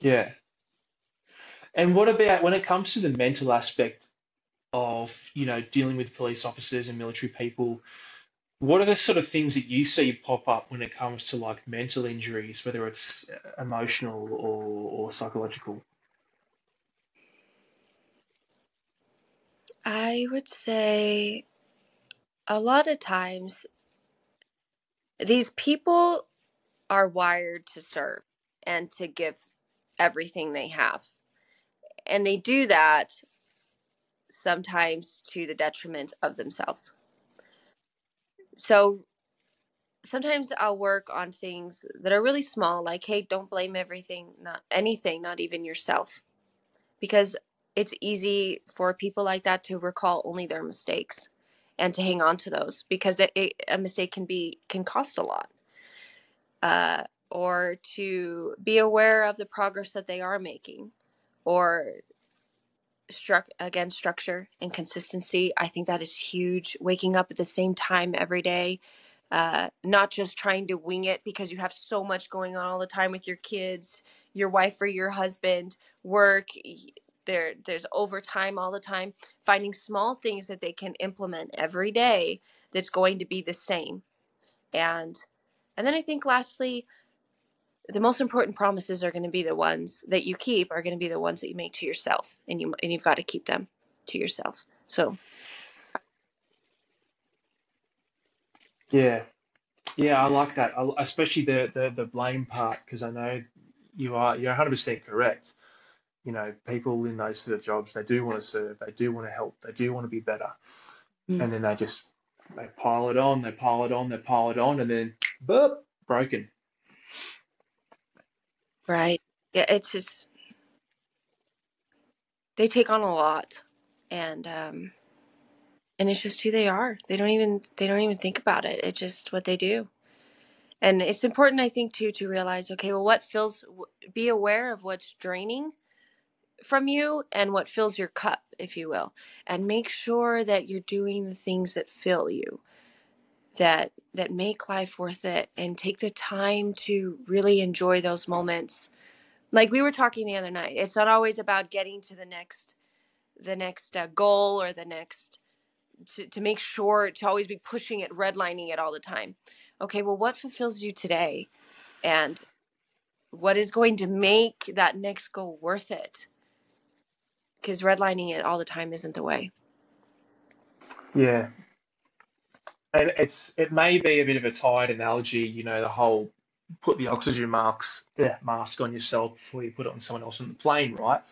Yeah. And what about when it comes to the mental aspect of, you know, dealing with police officers and military people? What are the sort of things that you see pop up when it comes to like mental injuries, whether it's uh, emotional or, or psychological? I would say a lot of times these people are wired to serve and to give everything they have. And they do that sometimes to the detriment of themselves. So sometimes I'll work on things that are really small, like, hey, don't blame everything, not anything, not even yourself. Because it's easy for people like that to recall only their mistakes and to hang on to those because a mistake can be can cost a lot. Uh, or to be aware of the progress that they are making or struck again structure and consistency. I think that is huge. Waking up at the same time every day uh, not just trying to wing it because you have so much going on all the time with your kids your wife or your husband work there there's overtime all the time. Finding small things that they can implement every day that's going to be the same. And and then i think lastly the most important promises are going to be the ones that you keep are going to be the ones that you make to yourself and you and you've got to keep them to yourself. So. Yeah. Yeah i like that especially the the, the blame part because i know you are you're 100% correct. You know people in those sort of jobs they do want to serve they do want to help they do want to be better. Mm. and then they just they pile it on they pile it on they pile it on and then burp broken Right. Yeah, it's just they take on a lot and um and it's just who they are. They don't even they don't even think about it. It's just what they do. And it's important I think too to realize okay, well what fills be aware of what's draining from you and what fills your cup, if you will. And make sure that you're doing the things that fill you. That that make life worth it and take the time to really enjoy those moments. Like we were talking the other night it's not always about getting to the next the next uh, goal or the next to, to make sure to always be pushing it redlining it all the time. Okay well what fulfills you today? And what is going to make that next goal worth it? Because redlining it all the time isn't the way. Yeah, and it's it may be a bit of a tired analogy, you know, the whole put the oxygen masks yeah, mask on yourself before you put it on someone else on the plane, right?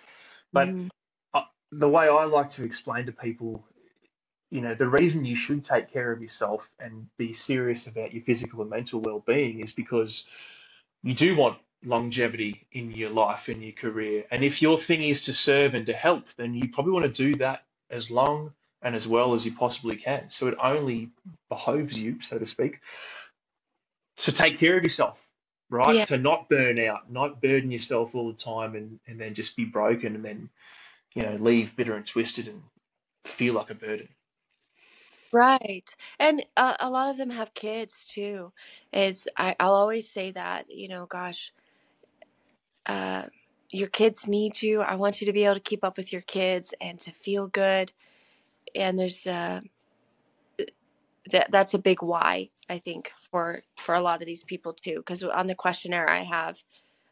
But mm, uh, the way I like to explain to people, you know, the reason you should take care of yourself and be serious about your physical and mental well-being is because you do want longevity in your life and your career. And if your thing is to serve and to help, then you probably want to do that as long and as well as you possibly can. So it only behoves you, so to speak, to take care of yourself, right? yeah To not burn out, not burden yourself all the time and, and then just be broken and then, you know, leave bitter and twisted and feel like a burden. right and uh, a lot of them have kids too is I, i'll always say that you know gosh uh, your kids need you i want you to be able to keep up with your kids and to feel good and there's uh, that that's a big why i think for for a lot of these people too because on the questionnaire i have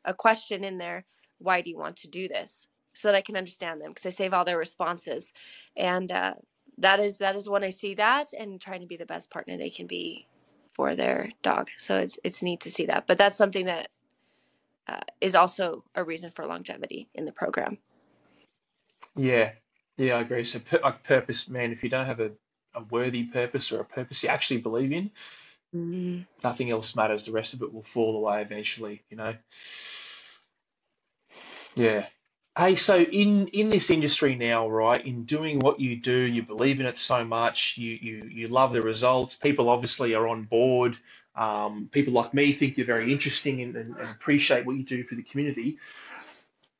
a question in there why do you want to do this? so that i can understand them because i save all their responses and uh, that is that is when i see that and trying to be the best partner they can be for their dog so it's it's neat to see that but that's something that uh, is also a reason for longevity in the program. Yeah, yeah, I agree. So, pur- like purpose, man, if you don't have a, a worthy purpose or a purpose you actually believe in, mm nothing else matters. The rest of it will fall away eventually, you know? Yeah. Hey, so in in this industry now, right, in doing what you do, you believe in it so much, you you you love the results. People obviously are on board. Um, people like me think you're very interesting and, and, and appreciate what you do for the community.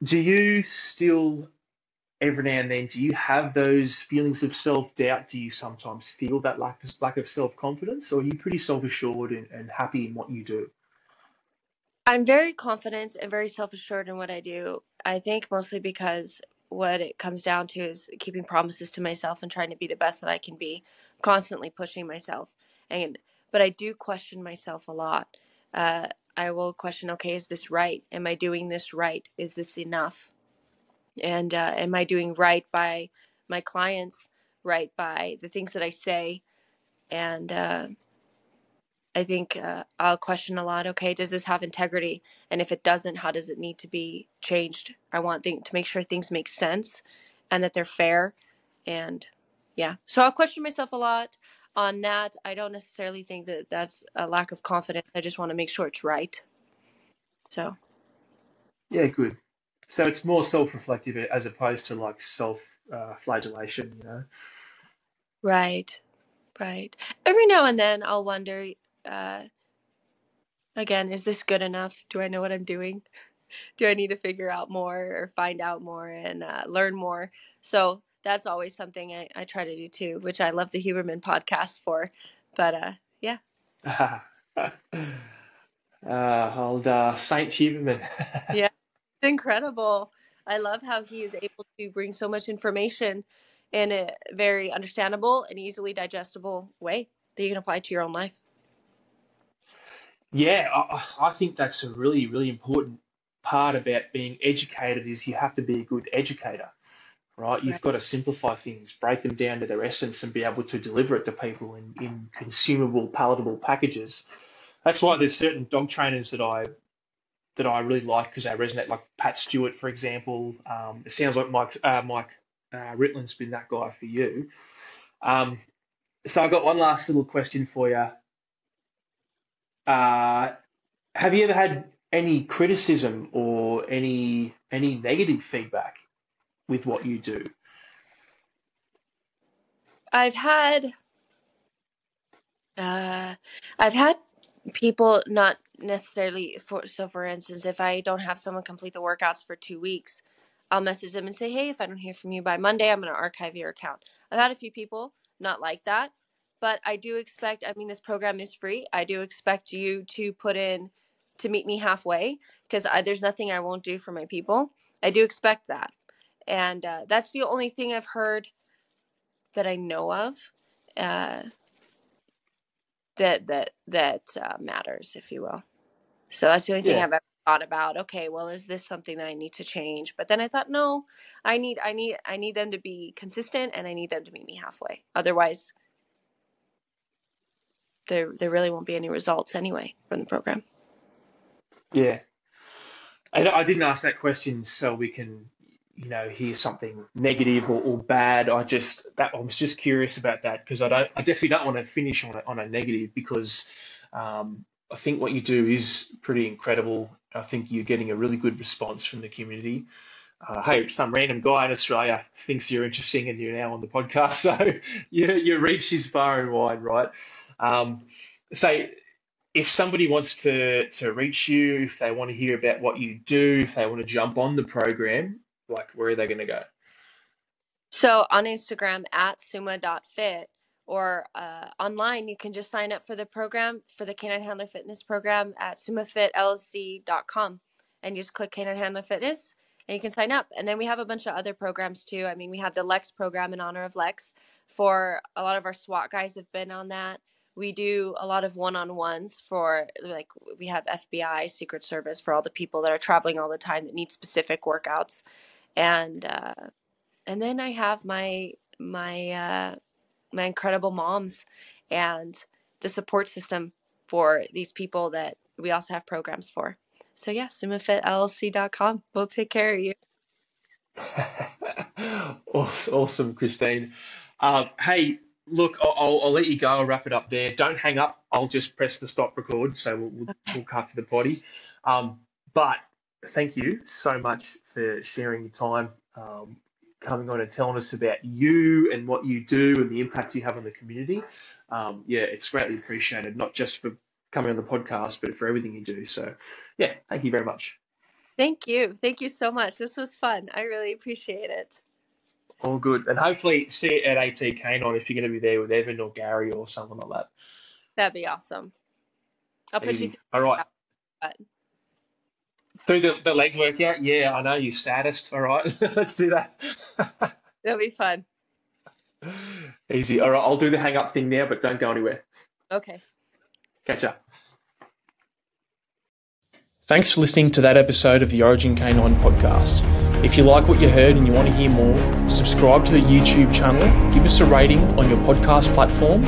Do you still, every now and then, do you have those feelings of self-doubt? Do you sometimes feel that lack lack of self-confidence, or are you pretty self-assured and, and happy in what you do? I'm very confident and very self assured in what I do. I think mostly because what it comes down to is keeping promises to myself and trying to be the best that I can be, constantly pushing myself. And but I do question myself a lot. Uh, I will question, okay, is this right? Am I doing this right? Is this enough? And uh, am I doing right by my clients? Right by the things that I say? And uh, I think uh, I'll question a lot. Okay, does this have integrity? And if it doesn't, how does it need to be changed? I want thing- to make sure things make sense and that they're fair. And yeah, so I'll question myself a lot on that. I don't necessarily think that that's a lack of confidence. I just want to make sure it's right. So Yeah, good. So it's more self-reflective as opposed to like self uh, flagellation, you know? right, right. Every now and then I'll wonder. Uh, again, is this good enough? Do I know what I'm doing? [laughs] do I need to figure out more or find out more and uh, learn more? So that's always something I, I try to do too, which I love the Huberman podcast for. But uh, yeah, [laughs] Uh, old uh, Saint Huberman. [laughs] yeah, incredible. I love how he is able to bring so much information in a very understandable and easily digestible way that you can apply to your own life. Yeah, I, I think that's a really, really important part about being educated is you have to be a good educator, right? Right. You've got to simplify things, break them down to their essence, and be able to deliver it to people in, in consumable, palatable packages. That's why there's certain dog trainers that I that I really like because they resonate, like Pat Stewart, for example. Um, it sounds like Mike uh, Mike uh, Ritland's been that guy for you. Um, so I've got one last little question for you. Uh, have you ever had any criticism or any any negative feedback with what you do? I've had uh, I've had people not necessarily for so for instance, if I don't have someone complete the workouts for two weeks, I'll message them and say, Hey, if I don't hear from you by Monday, I'm gonna archive your account. I've had a few people not like that, but I do expect I mean this program is free. I do expect you to put in to meet me halfway because there's nothing I won't do for my people. I do expect that. And uh, that's the only thing I've heard that I know of. Uh, that that that uh, matters, if you will. So that's the only thing Yeah, I've ever thought about okay well is this something that i need to change? But then i thought no i need i need i need them to be consistent and i need them to meet me halfway. Otherwise there there really won't be any results anyway from the program. Yeah. I, I didn't ask that question so we can you know hear something negative or, or bad i just that i was just curious about that because i don't i definitely don't want to finish on a, on a negative because um, I think what you do is pretty incredible. I think you're getting a really good response from the community. Uh, hey, some random guy in Australia thinks you're interesting and you're now on the podcast, [laughs] so your, your reach is far and wide, right? Um, so, if somebody wants to, to reach you, if they want to hear about what you do, if they want to jump on the program, like where are they going to go? So on Instagram at summa.fit, or uh, online, you can just sign up for the program for the Canine Handler Fitness program at sumafitlc.com and you just click Canine Handler Fitness and you can sign up. And then we have a bunch of other programs too. I mean, we have the Lex program in honor of Lex. For a lot of our SWAT guys have been on that. We do a lot of one-on-ones for like we have FBI, Secret Service for all the people that are traveling all the time that need specific workouts, and uh, and then I have my my uh, my incredible moms and the support system for these people that we also have programs for. So yeah, sumafitlc.com. We'll take care of you. [laughs] awesome, Christine. Um, hey, look, I'll, I'll, let you go. I'll wrap it up there. Don't hang up. I'll just press the stop record, so we'll, we'll, to the potty. Um, but thank you so much for sharing your time um, coming on and telling us about you and what you do and the impact you have on the community. Um, yeah, it's greatly appreciated, not just for coming on the podcast, but for everything you do. So, yeah, thank you very much. Thank you. Thank you so much. This was fun. I really appreciate it. All good. And hopefully see you at AT Canine if you're going to be there with Evan or Gary or something like that. That'd be awesome. I'll put Easy. you through. All right. Through the, the leg workout? Yeah, I know, you saddest. All right, [laughs] let's do that. It'll be fun. Easy. All right, I'll do the hang up thing now, but don't go anywhere. Okay. Catch up. Thanks for listening to that episode of the Origin K9 podcast. If you like what you heard and you want to hear more, subscribe to the YouTube channel, give us a rating on your podcast platform,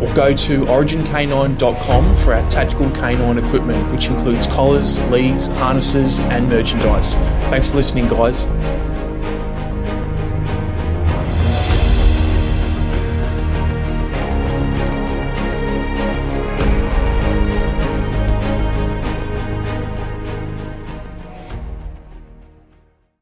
or go to origink9.com for our tactical canine equipment, which includes collars, leads, harnesses, and merchandise. Thanks for listening, guys.